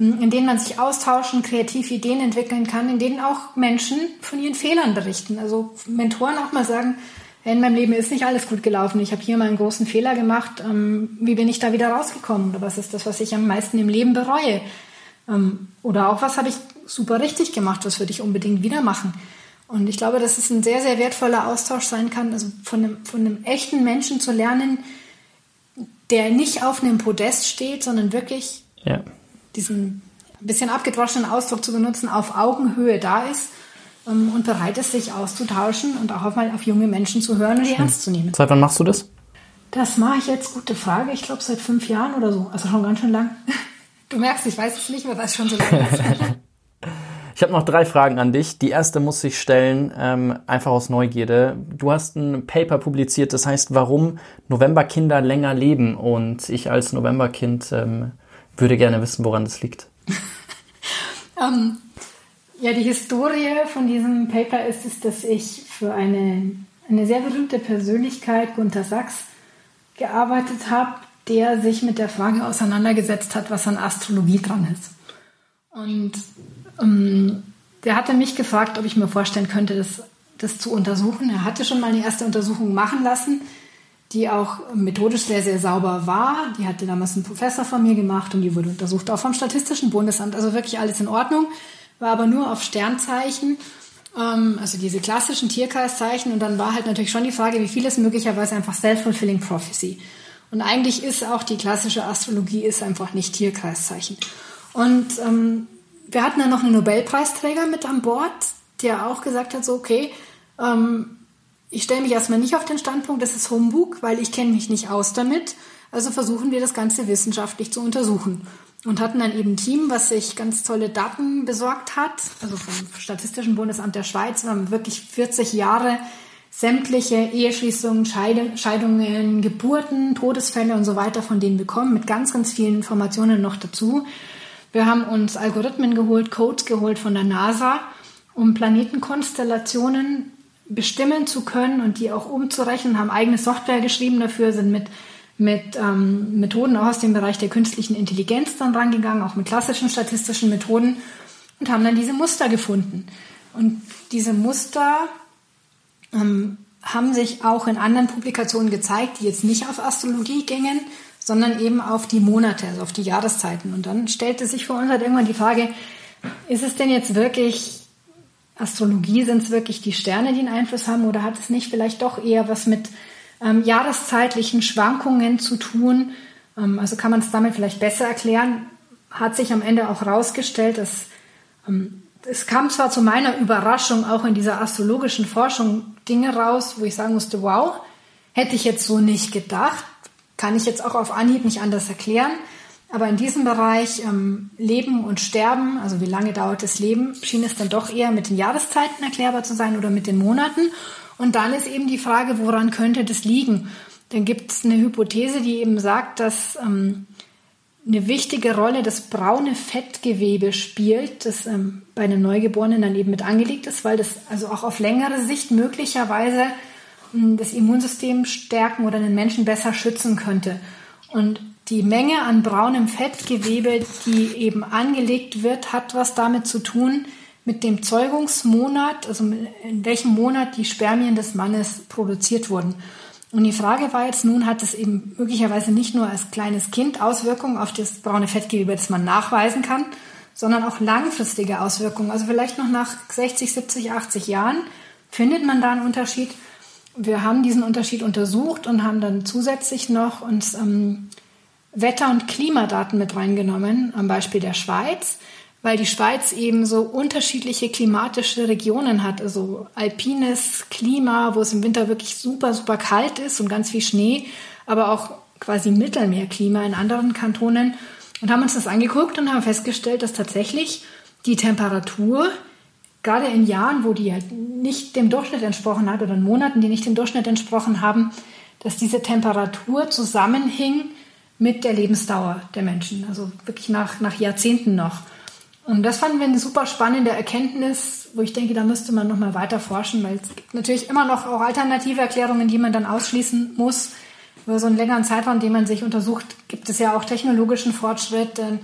ähm, in denen man sich austauschen, kreativ Ideen entwickeln kann, in denen auch Menschen von ihren Fehlern berichten. Also Mentoren auch mal sagen, in meinem Leben ist nicht alles gut gelaufen. Ich habe hier mal einen großen Fehler gemacht. Ähm, wie bin ich da wieder rausgekommen? Oder was ist das, was ich am meisten im Leben bereue? Ähm, oder auch, was habe ich super richtig gemacht, was würde ich unbedingt wieder machen. Und ich glaube, dass es ein sehr, sehr wertvoller Austausch sein kann, also von einem, von einem echten Menschen zu lernen, der nicht auf einem Podest steht, sondern wirklich ja. diesen ein bisschen abgedroschenen Ausdruck zu benutzen, auf Augenhöhe da ist und bereit ist, sich auszutauschen und auch mal auf junge Menschen zu hören und die ernst zu nehmen. Seit wann machst du das? Das mache ich jetzt, gute Frage, ich glaube seit fünf Jahren oder so, also schon ganz schön lang. Du merkst, ich weiß es nicht mehr, weil es schon so lange ist. Ich habe noch drei Fragen an dich. Die erste muss ich stellen, ähm, einfach aus Neugierde. Du hast ein Paper publiziert, das heißt, warum Novemberkinder länger leben. Und ich als Novemberkind ähm, würde gerne wissen, woran das liegt. ähm, ja, die Historie von diesem Paper ist es, dass ich für eine, eine sehr berühmte Persönlichkeit, Gunther Sachs, gearbeitet habe, der sich mit der Frage auseinandergesetzt hat, was an Astrologie dran ist. Und ähm, der hatte mich gefragt, ob ich mir vorstellen könnte, das, das zu untersuchen. Er hatte schon mal eine erste Untersuchung machen lassen, die auch methodisch sehr, sehr sauber war. Die hatte damals ein Professor von mir gemacht und die wurde untersucht auch vom Statistischen Bundesamt. Also wirklich alles in Ordnung, war aber nur auf Sternzeichen, ähm, also diese klassischen Tierkreiszeichen. Und dann war halt natürlich schon die Frage, wie viel ist möglicherweise einfach Self-Fulfilling Prophecy. Und eigentlich ist auch die klassische Astrologie ist einfach nicht Tierkreiszeichen. Und ähm, wir hatten dann noch einen Nobelpreisträger mit an Bord, der auch gesagt hat, so, okay, ähm, ich stelle mich erstmal nicht auf den Standpunkt, das ist Humbug, weil ich kenne mich nicht aus damit. Also versuchen wir das Ganze wissenschaftlich zu untersuchen. Und hatten dann eben ein Team, was sich ganz tolle Daten besorgt hat, also vom Statistischen Bundesamt der Schweiz. Wir haben wirklich 40 Jahre sämtliche Eheschließungen, Scheidungen, Geburten, Todesfälle und so weiter von denen bekommen, mit ganz, ganz vielen Informationen noch dazu. Wir haben uns Algorithmen geholt, Codes geholt von der NASA, um Planetenkonstellationen bestimmen zu können und die auch umzurechnen, haben eigene Software geschrieben dafür, sind mit, mit ähm, Methoden auch aus dem Bereich der künstlichen Intelligenz dann rangegangen, auch mit klassischen statistischen Methoden und haben dann diese Muster gefunden. Und diese Muster ähm, haben sich auch in anderen Publikationen gezeigt, die jetzt nicht auf Astrologie gingen, sondern eben auf die Monate, also auf die Jahreszeiten. Und dann stellte sich für uns halt irgendwann die Frage, ist es denn jetzt wirklich Astrologie, sind es wirklich die Sterne, die einen Einfluss haben oder hat es nicht vielleicht doch eher was mit ähm, jahreszeitlichen Schwankungen zu tun? Ähm, also kann man es damit vielleicht besser erklären? Hat sich am Ende auch herausgestellt, dass ähm, es kam zwar zu meiner Überraschung auch in dieser astrologischen Forschung Dinge raus, wo ich sagen musste, wow, hätte ich jetzt so nicht gedacht. Kann ich jetzt auch auf Anhieb nicht anders erklären. Aber in diesem Bereich ähm, Leben und Sterben, also wie lange dauert das Leben, schien es dann doch eher mit den Jahreszeiten erklärbar zu sein oder mit den Monaten. Und dann ist eben die Frage, woran könnte das liegen? Dann gibt es eine Hypothese, die eben sagt, dass ähm, eine wichtige Rolle das braune Fettgewebe spielt, das ähm, bei einem Neugeborenen dann eben mit angelegt ist, weil das also auch auf längere Sicht möglicherweise das Immunsystem stärken oder den Menschen besser schützen könnte. Und die Menge an braunem Fettgewebe, die eben angelegt wird, hat was damit zu tun mit dem Zeugungsmonat, also in welchem Monat die Spermien des Mannes produziert wurden. Und die Frage war jetzt nun, hat es eben möglicherweise nicht nur als kleines Kind Auswirkungen auf das braune Fettgewebe, das man nachweisen kann, sondern auch langfristige Auswirkungen. Also vielleicht noch nach 60, 70, 80 Jahren findet man da einen Unterschied wir haben diesen Unterschied untersucht und haben dann zusätzlich noch uns ähm, Wetter- und Klimadaten mit reingenommen, am Beispiel der Schweiz, weil die Schweiz eben so unterschiedliche klimatische Regionen hat, also alpines Klima, wo es im Winter wirklich super, super kalt ist und ganz viel Schnee, aber auch quasi Mittelmeerklima in anderen Kantonen. Und haben uns das angeguckt und haben festgestellt, dass tatsächlich die Temperatur gerade in Jahren, wo die halt nicht dem Durchschnitt entsprochen hat oder in Monaten, die nicht dem Durchschnitt entsprochen haben, dass diese Temperatur zusammenhing mit der Lebensdauer der Menschen, also wirklich nach, nach Jahrzehnten noch. Und das fanden wir eine super spannende Erkenntnis, wo ich denke, da müsste man noch mal weiter forschen, weil es gibt natürlich immer noch auch alternative Erklärungen, die man dann ausschließen muss. Über so einen längeren Zeitraum, den man sich untersucht, gibt es ja auch technologischen Fortschritt. Dann,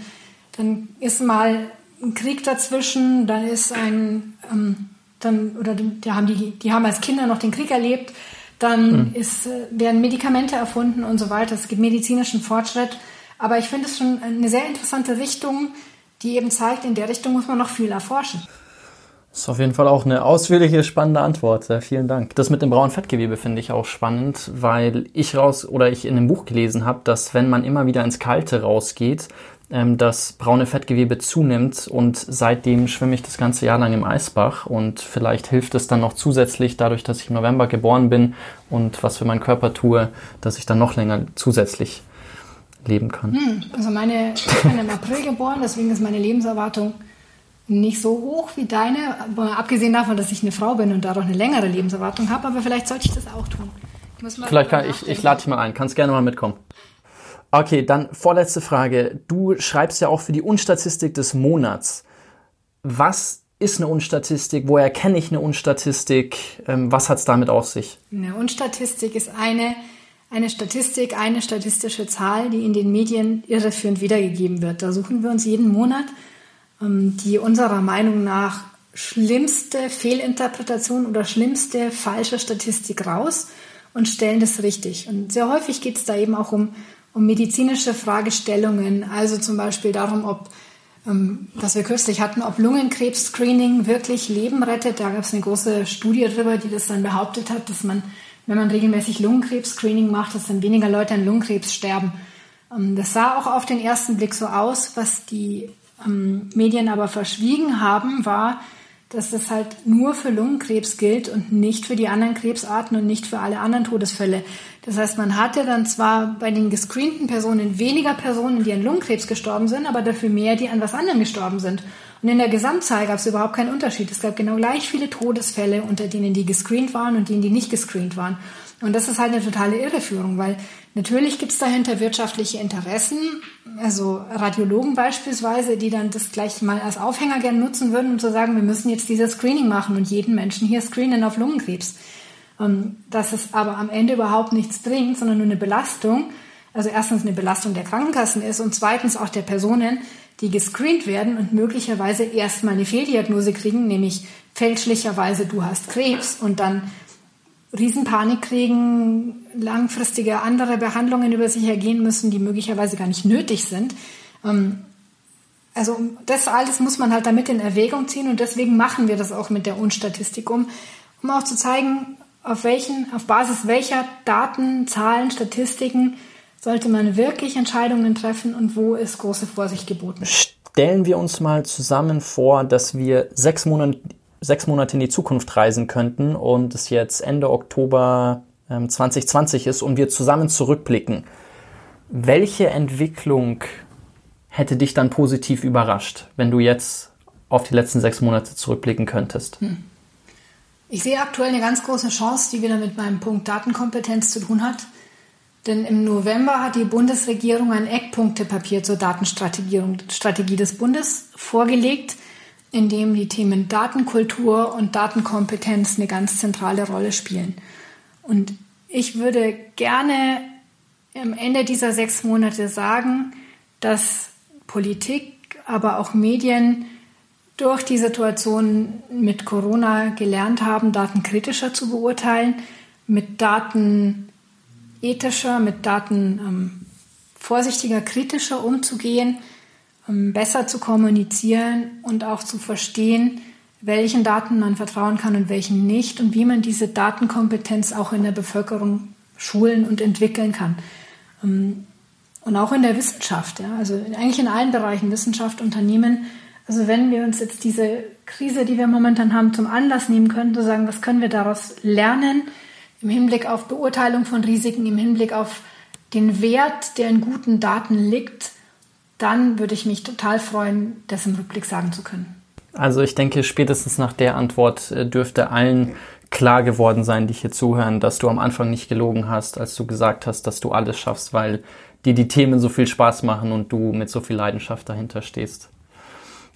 dann ist mal ein Krieg dazwischen, dann ist ein, ähm, dann, oder die haben, die, die haben als Kinder noch den Krieg erlebt, dann mhm. ist, äh, werden Medikamente erfunden und so weiter. Es gibt medizinischen Fortschritt. Aber ich finde es schon eine sehr interessante Richtung, die eben zeigt, in der Richtung muss man noch viel erforschen. Das ist auf jeden Fall auch eine ausführliche, spannende Antwort. Sehr vielen Dank. Das mit dem braunen Fettgewebe finde ich auch spannend, weil ich raus oder ich in einem Buch gelesen habe, dass wenn man immer wieder ins Kalte rausgeht, ähm, das braune Fettgewebe zunimmt und seitdem schwimme ich das ganze Jahr lang im Eisbach und vielleicht hilft es dann noch zusätzlich dadurch, dass ich im November geboren bin und was für meinen Körper tue, dass ich dann noch länger zusätzlich leben kann. Hm, also meine, ich bin im April geboren, deswegen ist meine Lebenserwartung nicht so hoch wie deine, abgesehen davon, dass ich eine Frau bin und dadurch eine längere Lebenserwartung habe, aber vielleicht sollte ich das auch tun. vielleicht kann ich, ich lade dich mal ein, kannst gerne mal mitkommen. Okay, dann vorletzte Frage. Du schreibst ja auch für die Unstatistik des Monats. Was ist eine Unstatistik? Woher kenne ich eine Unstatistik? Ähm, was hat es damit auf sich? Eine Unstatistik ist eine, eine Statistik, eine statistische Zahl, die in den Medien irreführend wiedergegeben wird. Da suchen wir uns jeden Monat ähm, die unserer Meinung nach schlimmste Fehlinterpretation oder schlimmste falsche Statistik raus und stellen das richtig. Und sehr häufig geht es da eben auch um, um medizinische Fragestellungen, also zum Beispiel darum, ob, ähm, was wir kürzlich hatten, ob Lungenkrebs-Screening wirklich Leben rettet. Da gab es eine große Studie darüber, die das dann behauptet hat, dass man, wenn man regelmäßig Lungenkrebs-Screening macht, dass dann weniger Leute an Lungenkrebs sterben. Ähm, das sah auch auf den ersten Blick so aus, was die ähm, Medien aber verschwiegen haben, war, dass das halt nur für Lungenkrebs gilt und nicht für die anderen Krebsarten und nicht für alle anderen Todesfälle. Das heißt, man hatte dann zwar bei den gescreenten Personen weniger Personen, die an Lungenkrebs gestorben sind, aber dafür mehr, die an was anderem gestorben sind. Und in der Gesamtzahl gab es überhaupt keinen Unterschied. Es gab genau gleich viele Todesfälle unter denen, die gescreent waren und denen, die nicht gescreent waren. Und das ist halt eine totale Irreführung, weil natürlich gibt es dahinter wirtschaftliche Interessen, also Radiologen beispielsweise, die dann das gleich mal als Aufhänger gerne nutzen würden, um zu sagen, wir müssen jetzt dieses Screening machen und jeden Menschen hier screenen auf Lungenkrebs. Ähm, dass es aber am Ende überhaupt nichts bringt, sondern nur eine Belastung. Also erstens eine Belastung der Krankenkassen ist und zweitens auch der Personen, die gescreent werden und möglicherweise erstmal eine Fehldiagnose kriegen, nämlich fälschlicherweise du hast Krebs und dann Riesenpanik kriegen, langfristige andere Behandlungen über sich ergehen müssen, die möglicherweise gar nicht nötig sind. Ähm, also das alles muss man halt damit in Erwägung ziehen und deswegen machen wir das auch mit der Unstatistik, um, um auch zu zeigen, auf welchen, auf Basis welcher Daten, Zahlen, Statistiken sollte man wirklich Entscheidungen treffen und wo ist große Vorsicht geboten. Stellen wir uns mal zusammen vor, dass wir sechs Monate sechs Monate in die Zukunft reisen könnten und es jetzt Ende Oktober ähm, 2020 ist und wir zusammen zurückblicken. Welche Entwicklung hätte dich dann positiv überrascht, wenn du jetzt auf die letzten sechs Monate zurückblicken könntest? Hm. Ich sehe aktuell eine ganz große Chance, die wieder mit meinem Punkt Datenkompetenz zu tun hat. Denn im November hat die Bundesregierung ein Eckpunktepapier zur Datenstrategie Strategie des Bundes vorgelegt in dem die Themen Datenkultur und Datenkompetenz eine ganz zentrale Rolle spielen. Und ich würde gerne am Ende dieser sechs Monate sagen, dass Politik, aber auch Medien durch die Situation mit Corona gelernt haben, Daten kritischer zu beurteilen, mit Daten ethischer, mit Daten ähm, vorsichtiger, kritischer umzugehen besser zu kommunizieren und auch zu verstehen, welchen Daten man vertrauen kann und welchen nicht und wie man diese Datenkompetenz auch in der Bevölkerung schulen und entwickeln kann. Ähm, und auch in der Wissenschaft, ja, also eigentlich in allen Bereichen Wissenschaft, Unternehmen. Also wenn wir uns jetzt diese Krise, die wir momentan haben, zum Anlass nehmen können, zu sagen, was können wir daraus lernen im Hinblick auf Beurteilung von Risiken, im Hinblick auf den Wert, der in guten Daten liegt, dann würde ich mich total freuen, das im Rückblick sagen zu können. Also ich denke, spätestens nach der Antwort äh, dürfte allen klar geworden sein, die hier zuhören, dass du am Anfang nicht gelogen hast, als du gesagt hast, dass du alles schaffst, weil dir die Themen so viel Spaß machen und du mit so viel Leidenschaft dahinter stehst.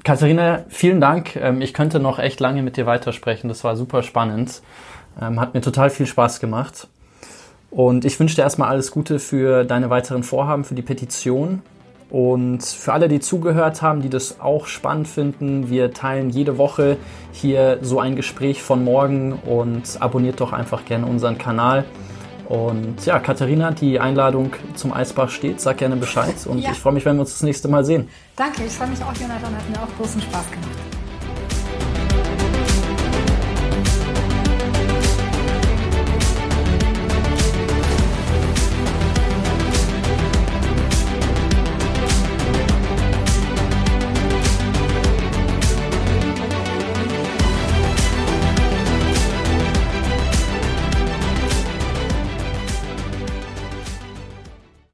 Katharina, vielen Dank. Ähm, ich könnte noch echt lange mit dir weitersprechen. Das war super spannend. Ähm, hat mir total viel Spaß gemacht. Und ich wünsche dir erstmal alles Gute für deine weiteren Vorhaben, für die Petition und für alle, die zugehört haben, die das auch spannend finden, wir teilen jede Woche hier so ein Gespräch von morgen und abonniert doch einfach gerne unseren Kanal. Und ja, Katharina, die Einladung zum Eisbach steht. Sag gerne Bescheid und ja. ich freue mich, wenn wir uns das nächste Mal sehen. Danke, ich freue mich auch, Jonathan. Hat mir auch großen Spaß gemacht.